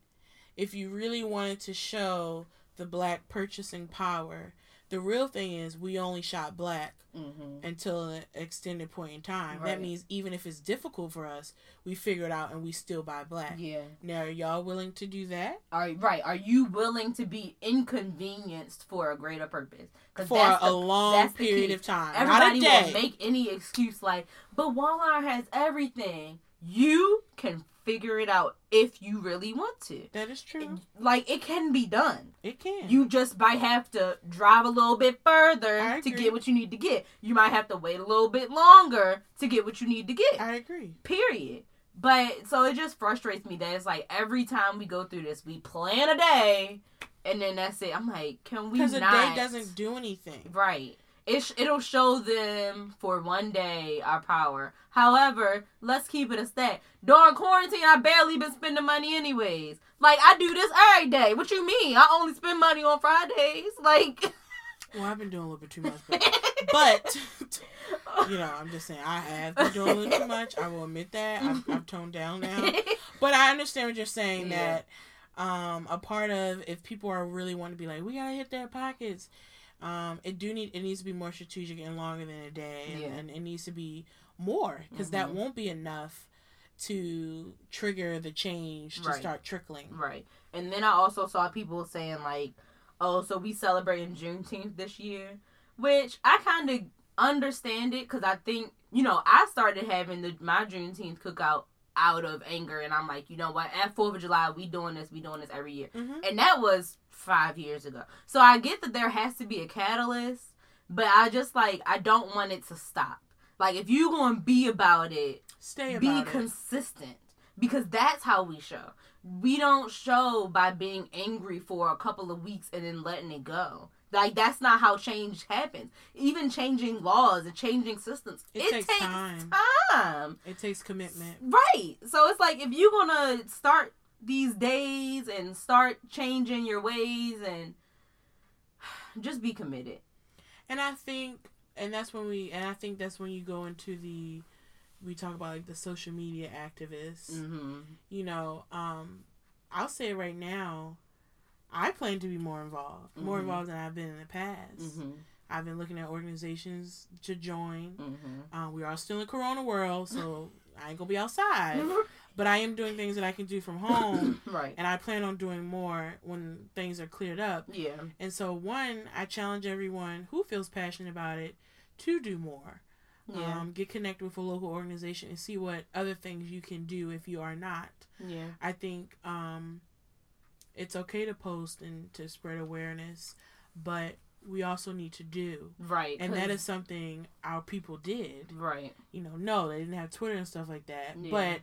if you really wanted to show the black purchasing power, the real thing is we only shot black Mm-hmm. until an extended point in time. That means even if it's difficult for us, we figure it out and we still buy black. Yeah. Now, are y'all willing to do that Are right? Are you willing to be inconvenienced for a greater purpose? Because for a, long that's period of time? everybody Not a will day. make any excuse like, but Walmart has everything. You can figure it out if you really want to. that is true. Like it can be done. It can. You just might have to drive a little bit further to get what you need to get. You might have to wait a little bit longer to get what you need to get. I agree. Period. But so it just frustrates me that it's like every time we go through this, we plan a day, and then that's it. I'm like, can we Because a day doesn't do anything. Right. It sh- it'll show them for one day our power. However, let's keep it a stat. During quarantine, I barely been spending money anyways. Like I do this every day. What you mean? I only spend money on Fridays. Like, Well, I've been doing a little bit too much, but, but you know, I'm just saying I have been doing a little too much. I will admit that I've, I've toned down now. But I understand what you're saying Yeah. that um, a part of if people are really want to be like, we gotta hit their pockets. Um, it do need it needs to be more strategic and longer than a day, and, Yeah. and it needs to be more because that Mhm. won't be enough to trigger the change to Right. start trickling. Right. And then I also saw people saying like, "Oh, so we celebrating Juneteenth this year," which I kind of understand it because I think you know I started having the my Juneteenth cookout out of anger, and I'm like, you know what? At Fourth of July, we doing this, we doing this every year, Mm-hmm. and that was five years ago. So I get that there has to be a catalyst, but I just like I don't want it to stop. Like if you gonna be about it, Stay be about it. Be consistent because that's how we show. We don't show by being angry for a couple of weeks and then letting it go. Like that's not how change happens. Even changing laws and changing systems, It it, takes takes, time. time. It takes commitment. Right. So it's like if you're gonna start these days and start changing your ways and just be committed. And I think, and that's when we, and I think that's when you go into the, we talk about like the social media activists. Mm-hmm. You know, um, I'll say right now, I plan to be more involved, more Mhm. involved than I've been in the past. Mm-hmm. I've been looking at organizations to join. Mm-hmm. Uh, we are still in Corona world, so I ain't gonna be outside, but I am doing things that I can do from home, right. and I plan on doing more when things are cleared up. Yeah. And so, one, I challenge everyone who feels passionate about it to do more. Yeah. Um, get connected with a local organization and see what other things you can do if you are not. yeah. I think um, it's okay to post and to spread awareness, but we also need to do. Right. And that is something our people did. right. You know, no, they didn't have Twitter and stuff like that, Yeah. but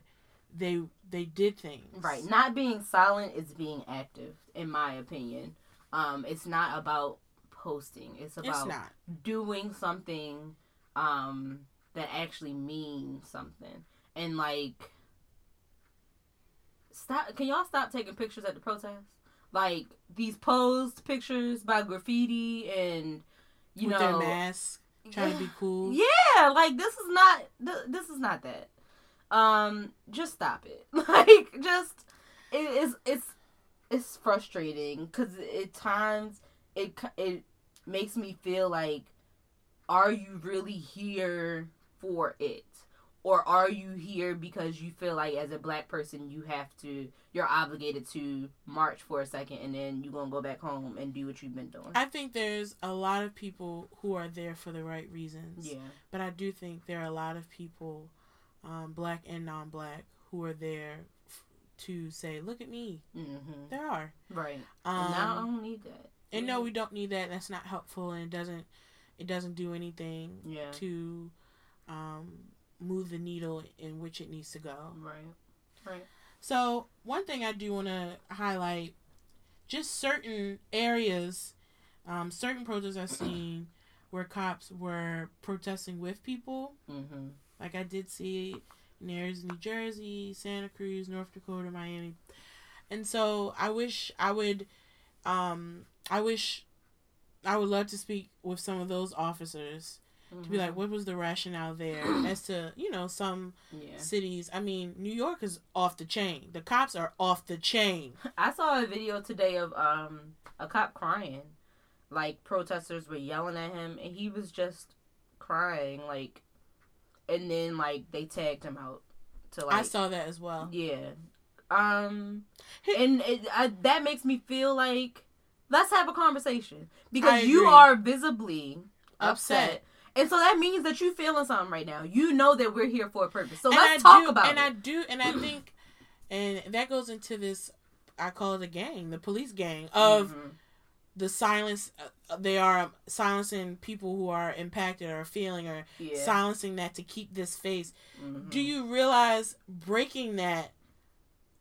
they they did things. Right. Not being silent is being active, in my opinion. Um, it's not about posting. It's It's about not. doing something um that actually means something. And like stop can y'all stop taking pictures at the protest? Like these posed pictures by graffiti and you with know their masks, trying to be cool. Yeah, like this is not th- this is not that. Um, just stop it. Like, just it is it's it's frustrating because at times it it makes me feel like, are you really here for it, or are you here because you feel like as a black person you have to you're obligated to march for a second and then you're gonna go back home and do what you've been doing. I think there's a lot of people who are there for the right reasons. yeah. But I do think there are a lot of people, um, black and non black, who are there f- to say, look at me. Mm-hmm. There are. Right. Um, and now I don't need that. and no, we don't need that. That's not helpful and it doesn't it doesn't do anything Yeah. to um, move the needle in which it needs to go. Right. Right. So one thing I do want to highlight, just certain areas, um, certain protests I've seen where cops were protesting with people. Mm-hmm. Like I did see near New Jersey, Santa Cruz, North Dakota, Miami, and so I wish I would, um, I wish I would love to speak with some of those officers to be like, what was the rationale there as to you know some yeah. cities. I mean, New York is off the chain. The cops are off the chain. I saw a video today of um a cop crying, like protesters were yelling at him, and he was just crying, like, and then like they tagged him out to like I saw that as well. yeah, um, and it, I, that makes me feel like let's have a conversation because you are visibly upset. Upset. And so that means that you feeling something right now. You know that we're here for a purpose. So And let's I talk do, about and it. I do, and I think, and that goes into this. I call it a gang, the police gang of Mhm. the silence. Uh, they are silencing people who are impacted or feeling or yeah. silencing that to keep this face. Mhm. Do you realize breaking that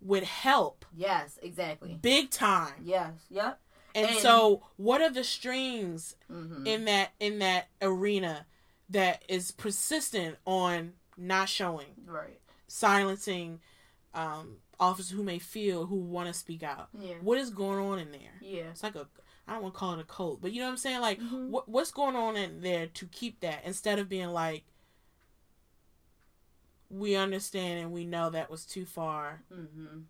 would help Yes, exactly. big time? Yes. Yep. And, And- so, what are the strings Mm-hmm. in that in that arena that is persistent on not showing, right. silencing um, officers who may feel who want to speak out? Yeah. What is going on in there? Yeah. It's like a I don't want to call it a cult, but you know what I'm saying? Like, Mhm. what what's going on in there to keep that instead of being like, we understand and we know that was too far. Mm-hmm.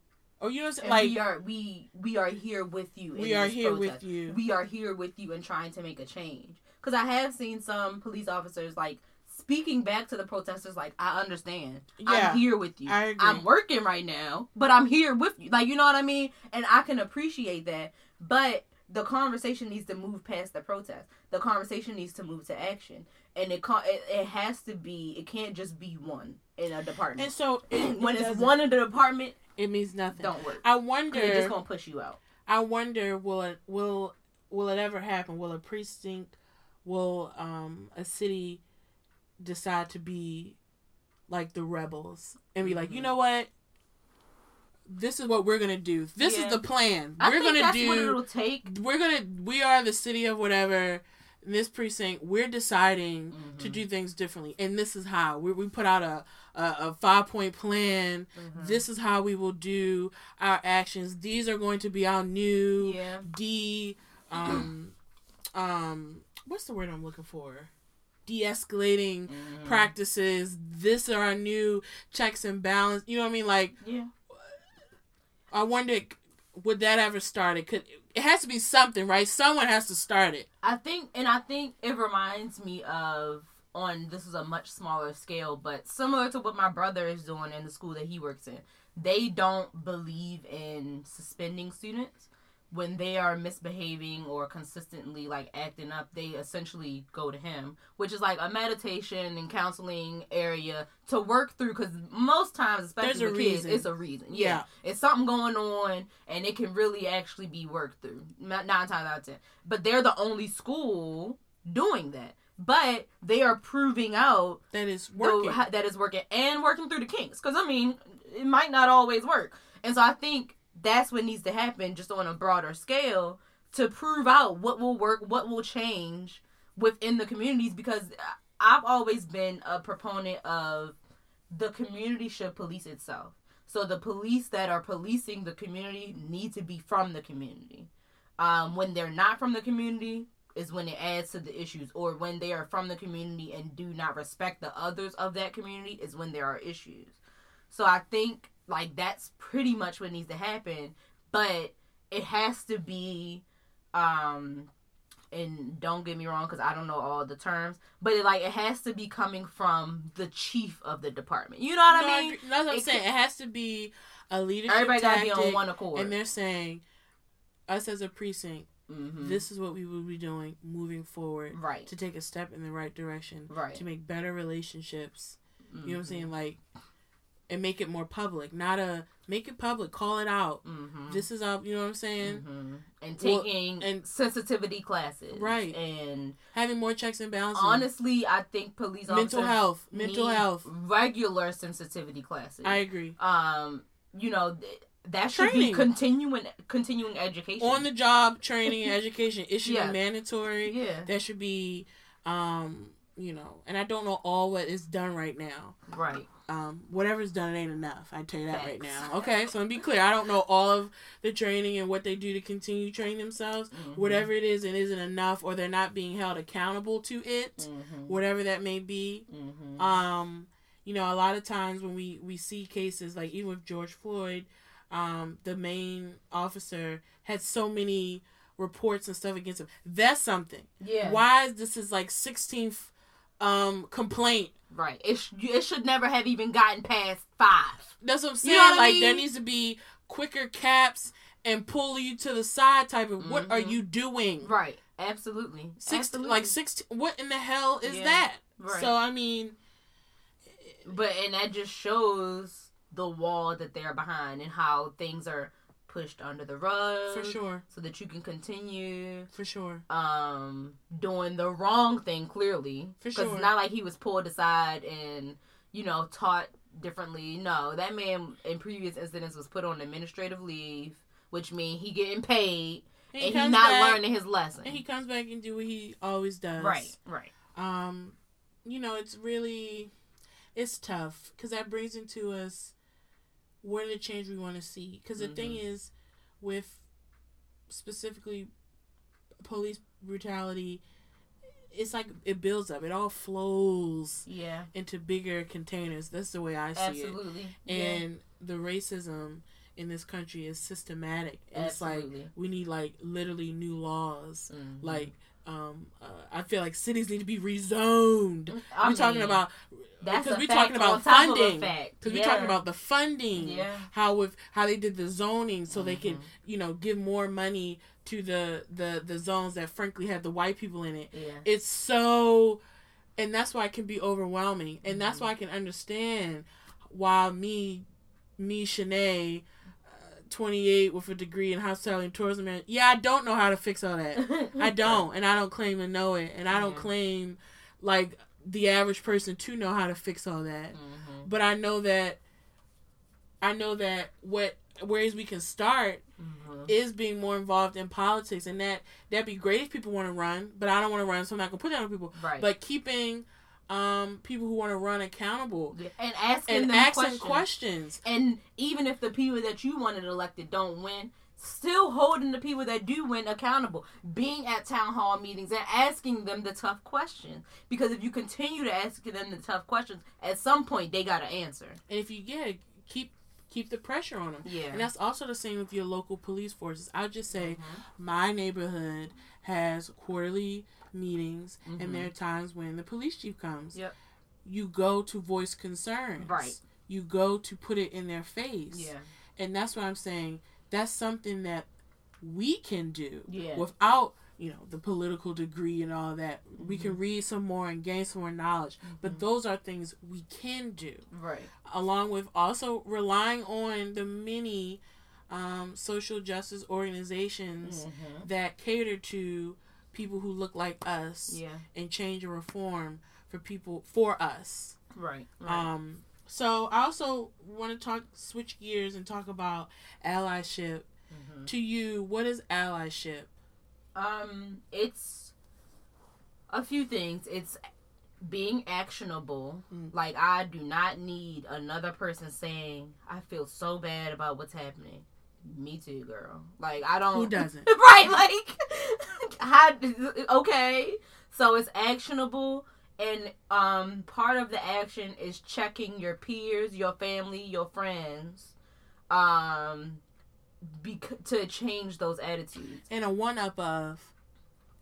Or you know, like we are we we are here with you. we are here protest. with you. We are here with you and trying to make a change. Because I have seen some police officers like speaking back to the protesters, like I understand. Yeah, I'm here with you. I agree. I'm working right now, but I'm here with you. Like you know what I mean? And I can appreciate that. But the conversation needs to move past the protest. The conversation needs to move to action. And it it, it has to be. It can't just be one in a department. and so it, when it it's one in the department, it means nothing. don't work. I wonder. They're just gonna push you out. I wonder will it will will it ever happen? Will a precinct will um a city decide to be like the rebels and be like, you Mhm. know what? This is what we're gonna do. This Yeah. is the plan. I we're think gonna that's do what it'll take. we're gonna we are the city of whatever in this precinct we're deciding to Mhm. do things differently and this is how we, we put out a, a, a five point plan Mhm. this is how we will do our actions these are going to be our new Yeah. de um um what's the word i'm looking for de-escalating Mhm. practices this are our new checks and balance you know what i mean like Yeah. i wonder would that ever start it? Could it has to be something right? Someone has to start it. I think, and I think it reminds me of on this is a much smaller scale, but similar to what my brother is doing in the school that he works in. They don't believe in suspending students when they are misbehaving or consistently like acting up. They essentially go to him, which is like a meditation and counseling area to work through. Because most times, especially There's with kids, reason. it's a reason. Yeah. yeah, it's something going on, and it can really actually be worked through. Nine times out of ten but they're the only school doing that. But they are proving out that is the- working how- that is working and working through the kinks. Because I mean, it might not always work, and so I think that's what needs to happen, just on a broader scale, to prove out what will work, what will change within the communities. Because I've always been a proponent of the community should police itself. So the police that are policing the community need to be from the community. Um, when they're not from the community is when it adds to the issues, or when they are from the community and do not respect the others of that community is when there are issues. So I think like that's pretty much what needs to happen, but it has to be um and don't get me wrong because i don't know all the terms but it, like it has to be coming from the chief of the department. You know what No, i mean? that's what i'm It saying. could- it has to be a leadership everybody gotta tactic, be on one accord. and they're saying us as a precinct Mhm. this is what we will be doing moving forward right. to take a step in the right direction right. to make better relationships. You know what i'm saying? Like and make it more public not a make it public call it out. Mhm. this is our you know what i'm saying? Mhm. and Well, taking and- sensitivity classes. Right. and having more checks and balances. honestly i think police mental health mental health. regular sensitivity classes. I agree. Um you know th- that should Training. be continuing continuing education. On the job training education. It should Yeah. be mandatory. Yeah. That should be um you know and i don't know all what is done right now. Right um whatever's done it ain't enough. I tell you that right now. Okay so to be clear i don't know all of the training and what they do to continue training themselves. Mhm. whatever it is it isn't enough or they're not being held accountable to it Mhm. whatever that may be. Mhm. um you know a lot of times when we we see cases like even with george floyd um the main officer had so many reports and stuff against him. That's something. Yeah. Why is this is like 16th um complaint right it, sh- it should never have even gotten past five that's what i'm You saying know what I like mean? there needs to be quicker caps and pull you to the side type of what are Mhm. you doing right absolutely Six, absolutely. like 16 what in the hell is Yeah. that Right. so i mean but and that just shows the wall that they're behind and how things are pushed under the rug for sure. so that you can continue for sure. um doing the wrong thing clearly. For sure. Because it's not like he was pulled aside and you know taught differently. No that man in previous incidents was put on administrative leave which means he getting paid and and he comes not back, learning his lesson. and he comes back and do what he always does. Right right. Um you know it's really it's tough because that brings into us what are the change we want to see because the thing Mm-hmm. is with specifically police brutality it's like it builds up it all flows yeah into bigger containers that's the way i see it absolutely and the racism in this country is systematic. And it's like we need like literally new laws. Mhm. Like um, uh, I feel like cities need to be rezoned. I we're talking about because we're talking about on top of a funding. Because we're talking about the funding, Yeah. how with how they did the zoning, so they could Mhm. you know give more money to the the the zones that frankly had the white people in it. Yeah. It's so, and that's why it can be overwhelming, and that's Mhm. why I can understand why me, me Shanae, uh, twenty eight with a degree in hospitality and tourism, man, yeah, I don't know how to fix all that. I don't, and I don't claim to know it, and I don't Yeah. claim like the average person to know how to fix all that Mhm. but I know that I know that what ways we can start Mhm. is being more involved in politics and that that'd be great if people want to run but I don't want to run so I'm not gonna put that on people Right. but keeping um people who want to run accountable Yeah, and asking and them asking questions. questions And even if the people that you wanted elected don't win, still holding the people that do win accountable. Being at town hall meetings and asking them the tough questions. Because if you continue to ask them the tough questions, at some point they got to answer. and if you yeah keep keep the pressure on them Yeah. and that's also the same with your local police forces I'll just say Mhm. my neighborhood has quarterly meetings Mhm. and there are times when the police chief comes Yep. you go to voice concerns Right. you go to put it in their face Yeah. and that's what i'm saying that's something that we can do Yeah. without you know the political degree and all that we Mm-hmm. can read some more and gain some more knowledge but those are things we can do Right. along with also relying on the many um, social justice organizations Mhm. that cater to people who look like us Yeah. and change and reform for people for us. Right. Right. Um, so I also want to talk switch gears and talk about allyship. Mhm. To you, what is allyship? Um, it's a few things. It's being actionable. Mm. Like I do not need another person saying, "I feel so bad about what's happening." Me too, girl. Like I don't. Who doesn't? right? Like, how? Okay, so it's actionable, and um, part of the action is checking your peers, your family, your friends, um, bec- to change those attitudes. And a one up of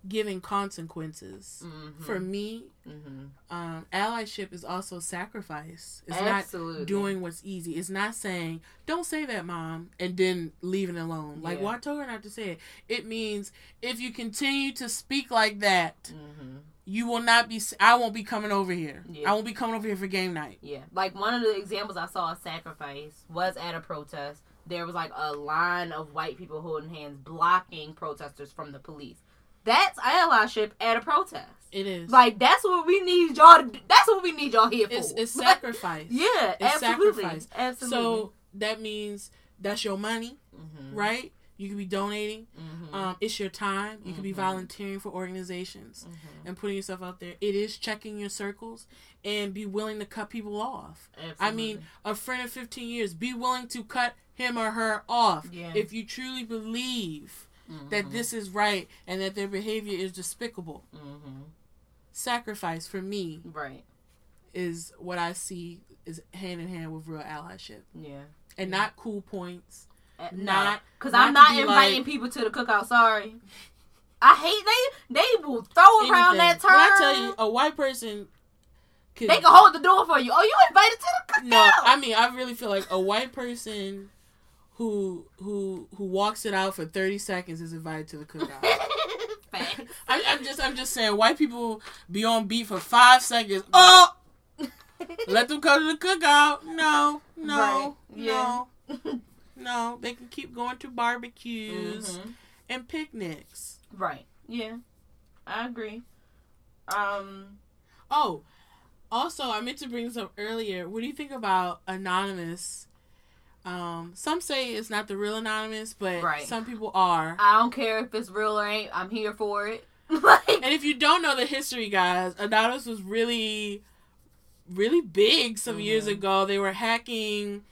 giving consequences. Mhm. For me, Mhm. um, allyship is also sacrifice. It's Absolutely. not doing what's easy. It's not saying, don't say that, mom, and then leaving it alone. Like, Yeah. well, I told her not to say it. It means if you continue to speak like that, Mhm. you will not be, I won't be coming over here. Yeah. I won't be coming over here for game night. Yeah, like one of the examples I saw of sacrifice was at a protest. There was like a line of white people holding hands, blocking protesters from the police. That's allyship at a protest. It is. Like that's what we need y'all. To, that's what we need y'all here for. it's, it's sacrifice. yeah, It's absolutely, sacrifice. absolutely. So that means that's your money, Mhm. right? You could be donating. Mhm. Um, it's your time. You could be volunteering for organizations Mhm. and putting yourself out there. It is checking your circles and be willing to cut people off. I mean, a friend of 15 years, be willing to cut him or her off Yeah. if you truly believe that Mhm. this is right and that their behavior is despicable. Mhm. Sacrifice for me right, is what I see is hand in hand with real allyship yeah. and not cool points. Uh, Not- because I'm not inviting like- people to the cookout. Sorry, I hate they. They will throw around Anything. that term. When I tell you, a white person could They can hold the door for you. Oh, you invited to the cookout? No, I mean I really feel like a white person who who who walks it out for thirty seconds is invited to the cookout. I'm, I'm just I'm just saying white people be on beat for five seconds. Oh, let them come to the cookout. No, no, Right. Yeah. no, no. They can keep going to barbecues Mhm. and picnics. Right. Yeah, I agree. Um. Oh, also I meant to bring this up earlier. What do you think about anonymous? Um, some say it's not the real anonymous, but Right. some people are. I don't care if it's real or ain't. I'm here for it. like. And if you don't know the history, guys, Anonymous was really, really big some years Mhm. ago. They were hacking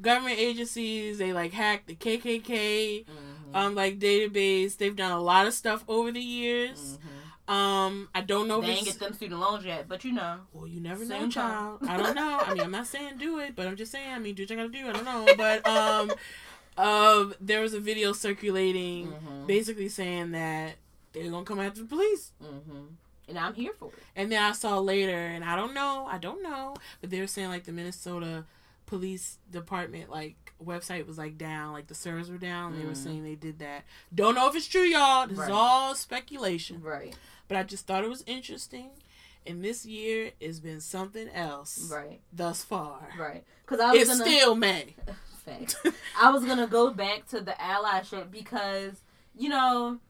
government agencies. They like hacked the KKK, Mhm. um, like database. They've done a lot of stuff over the years. Mhm. Um, I don't know They if ain't get them student loans yet, but you know. well, you never know, child. I don't know. I mean, I'm not saying do it, but I'm just saying. I mean, do what you gotta do. I don't know, but um, Um, there was a video circulating, Mhm. basically saying that they're gonna come after the police. Mm-hmm. And I'm here for it. And then I saw later, and I don't know, I don't know, but they were saying like the Minnesota Police Department like website was like down, like the servers were down. They were Mm. saying they did that. Don't know if it's true, y'all. This Right. is all speculation. Right. But I just thought it was interesting. And this year has been something else Right. thus far. Right. Because I was It's gonna still May. Facts. I was gonna go back to the allyship because you know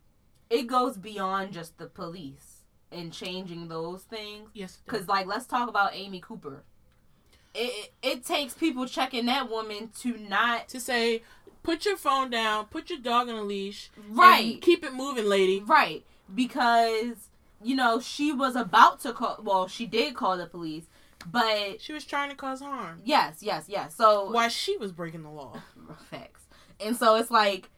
it goes beyond just the police and changing those things. Yes. Because like, let's talk about Amy Cooper. It, it takes people checking that woman to not to say, put your phone down, put your dog on a leash, and right keep it moving, lady. right because you know she was about to call. Well, she did call the police, but She was trying to cause harm. yes, yes, yes. So Why she was breaking the law. Facts. And so it's like,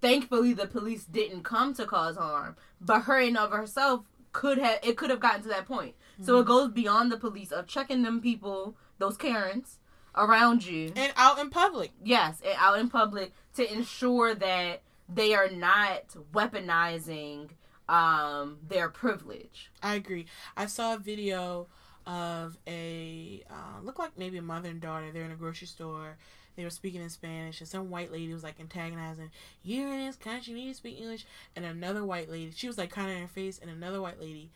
thankfully the police didn't come to cause harm, but her and of herself could have. It could have gotten to that point. So it mm-hmm. goes beyond the police of checking them people, those Karens, around you. And out in public. Yes, and out in public to ensure that they are not weaponizing um their privilege. I agree. I saw a video of a uh, looked like maybe a mother and daughter. They're in a grocery store. They were speaking in Spanish, and some white lady was like antagonizing. You're in this country, you need to speak English. And another white lady, she was like kind of in her face, and another white lady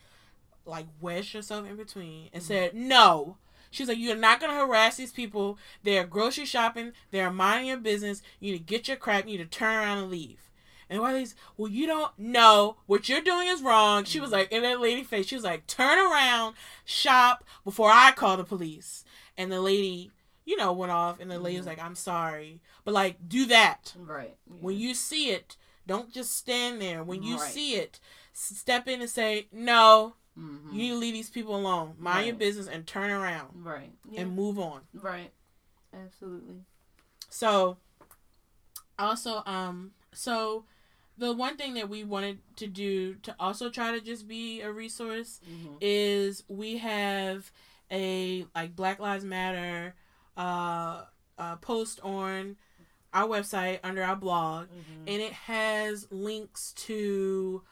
like wedged herself in between and said, "No." She's like, "You're not gonna harass these people. They're grocery shopping. They're minding your business. You need to get your crap. You need to turn around and leave." And why these? Well, you don't know what you're doing is wrong. She was mm-hmm. like, in that lady face, she was like, turn around, shop before I call the police. And the lady, you know, went off, and the lady was mm-hmm. like, I'm sorry, but like, do that Right. when you see it. Don't just stand there. When you Right. see it, step in and say, no, hmm you need to leave these people alone. Mind your business and turn around Right. Yeah. and move on. right. Absolutely. So also um so the one thing that we wanted to do to also try to just be a resource hmm is we have a like Black Lives Matter uh, uh post on our website under our blog hmm and it has links to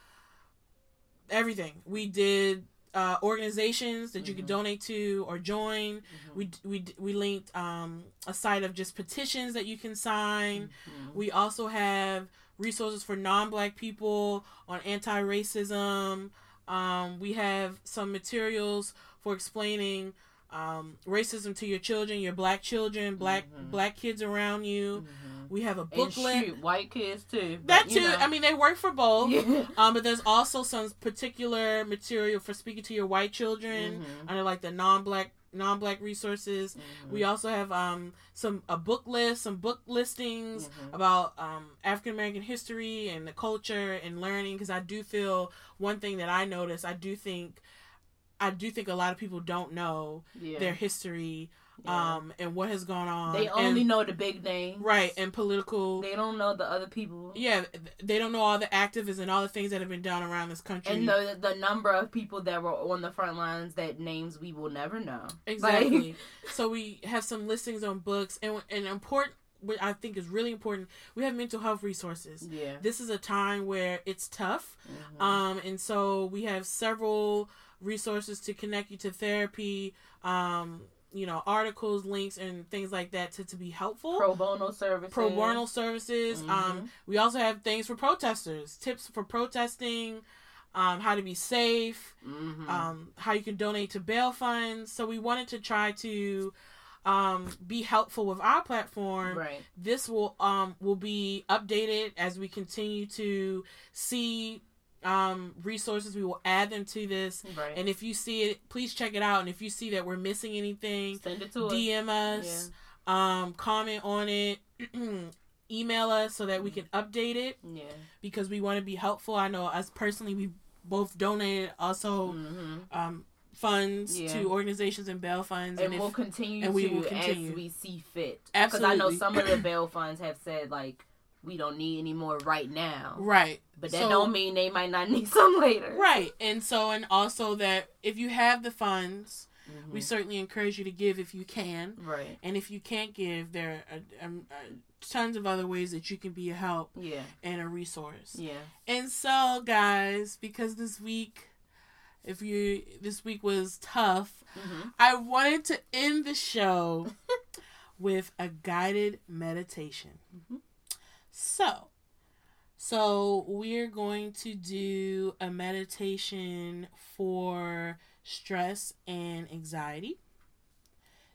everything. We did uh, organizations that you could Mhm. donate to or join. Mhm. We we we linked um, a site of just petitions that you can sign. Mhm. We also have resources for non-black people on anti-racism. Um, we have some materials for explaining um, racism to your children, your black children, black Mhm. black kids around you. Mhm. We have a And booklet. shoot, white kids too. but, That too. know. I mean, they work for both. Yeah. Um, but there's also some particular material for speaking to your white children Mhm. under like the non-black non-black resources. Mhm. We also have um some a book list, some book listings Mhm. about um African American history and the culture and learning. Because I do feel one thing that I notice, I do think, I do think a lot of people don't know yeah. their history Yeah. um and what has gone on. they only and- know the big names. right and political. They don't know the other people. yeah, they don't know all the activists and all the things that have been done around this country. And the the number of people that were on the front lines that names we will never know. Exactly. so we have some listings on books, and and important, what I think is really important. We have mental health resources. Yeah. This is a time where it's tough, Mhm. um, and so we have several resources to connect you to therapy. Um, you know, articles, links, and things like that to, to be helpful. Pro bono services. Pro bono services. Um, Mhm. we also have things for protesters, tips for protesting, um, how to be safe, Mhm. um, how you can donate to bail funds. So we wanted to try to um, be helpful with our platform. right. This will um, will be updated as we continue to see um, resources. We will add them to this. Right. And if you see it, please check it out. And if you see that we're missing anything, Send it to us. DM us, um, comment on it, email us so that we can update it Yeah. because we want to be helpful. I know us personally, we both donated also hmm um, funds Yeah. to organizations and bail funds, And, and, we'll if, continue and to we will continue. as we see fit. Because I know some of the bail funds have said like we don't need any more right now, right, but that So- don't mean they might not need some later. right, and so and also that if you have the funds, we certainly encourage you to give if you can. right. And if you can't give, there are um, uh, tons of other ways that you can be a help Yeah. and a resource. Yeah. And so, guys, because this week, if you this week was tough, hmm I wanted to end the show with a guided meditation. Mhm. So, so we're going to do a meditation for stress and anxiety.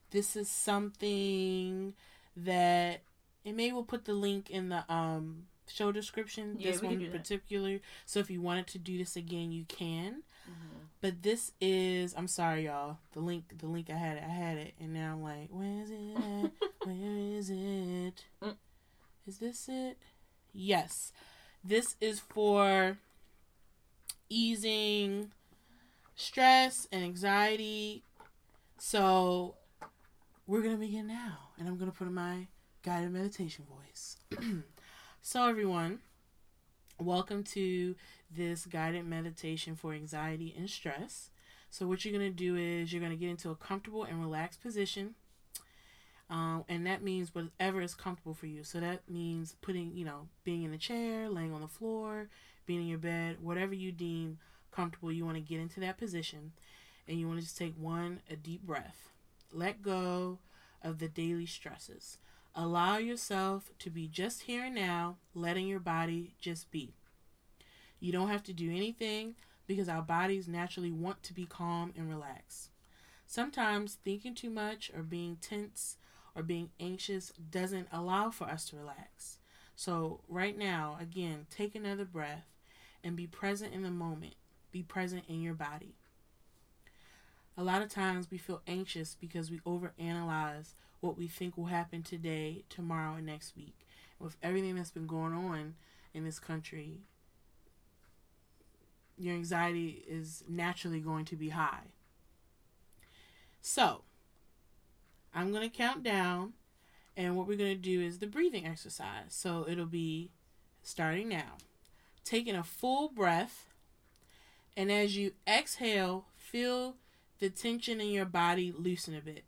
This is something that and maybe we'll put the link in the um show description. Yeah, this one in that. particular. So if you wanted to do this again, you can. hmm But this is I'm sorry y'all. The link the link I had it I had it and now I'm like, where is it? Where is it? Is this it? Yes. This is for easing stress and anxiety. So we're gonna begin now. And I'm gonna put in my guided meditation voice. so everyone, welcome to this guided meditation for anxiety and stress. So, what you're going to do is you're going to get into a comfortable and relaxed position. Um, and that means whatever is comfortable for you. So, that means putting, you know, being in a chair, laying on the floor, being in your bed, whatever you deem comfortable, you want to get into that position. And you want to just take one, a deep breath. Let go of the daily stresses. Allow yourself to be just here and now, letting your body just be. You don't have to do anything because our bodies naturally want to be calm and relaxed. Sometimes thinking too much or being tense or being anxious doesn't allow for us to relax. So, right now, again, take another breath and be present in the moment. Be present in your body. A lot of times we feel anxious because we overanalyze what we think will happen today, tomorrow, and next week. With everything that's been going on in this country, your anxiety is naturally going to be high. So, I'm going to count down, and what we're going to do is the breathing exercise. So, it'll be starting now. Taking a full breath, and as you exhale, feel the tension in your body loosen a bit.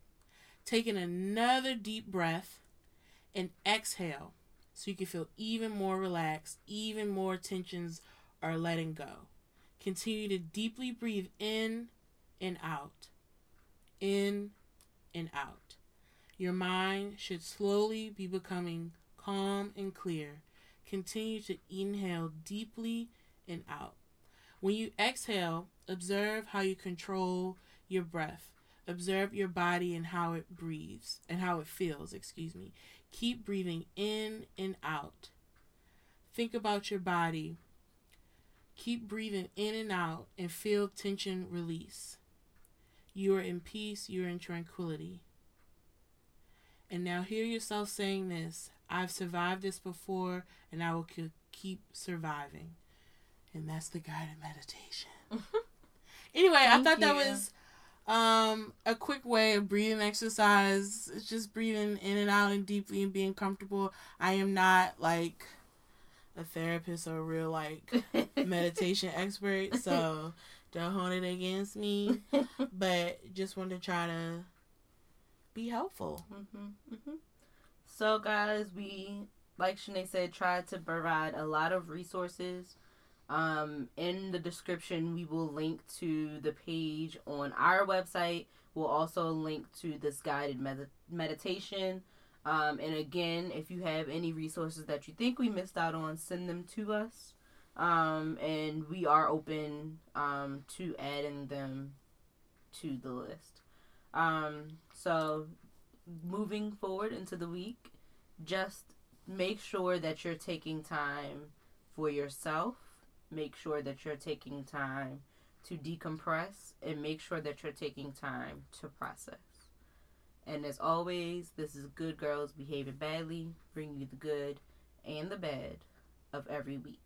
Taking another deep breath and exhale so you can feel even more relaxed, even more tensions are letting go. Continue to deeply breathe in and out. In and out. Your mind should slowly be becoming calm and clear. Continue to inhale deeply and out. When you exhale, observe how you control your breath. Observe your body and how it breathes and how it feels, excuse me. Keep breathing in and out. Think about your body. Keep breathing in and out and feel tension release. You are in peace, you are in tranquility. And now hear yourself saying this I've survived this before and I will keep surviving. And that's the guided meditation. anyway, I Thank thought that was um a quick way of breathing exercise. It's just breathing in and out and deeply and being comfortable. I am not like a therapist or a real like meditation expert, so don't hold it against me. But just wanted to try to be helpful. hmm hmm So, guys, we, like Shanae said, tried to provide a lot of resources. Um, in the description, we will link to the page on our website. We'll also link to this guided med- meditation. Um, and again, if you have any resources that you think we missed out on, send them to us. Um, and we are open um, to adding them to the list. Um, so moving forward into the week, just make sure that you're taking time for yourself. Make sure that you're taking time to decompress and make sure that you're taking time to process. And as always, this is Good Girls Behaving Badly, bringing you the good and the bad of every week.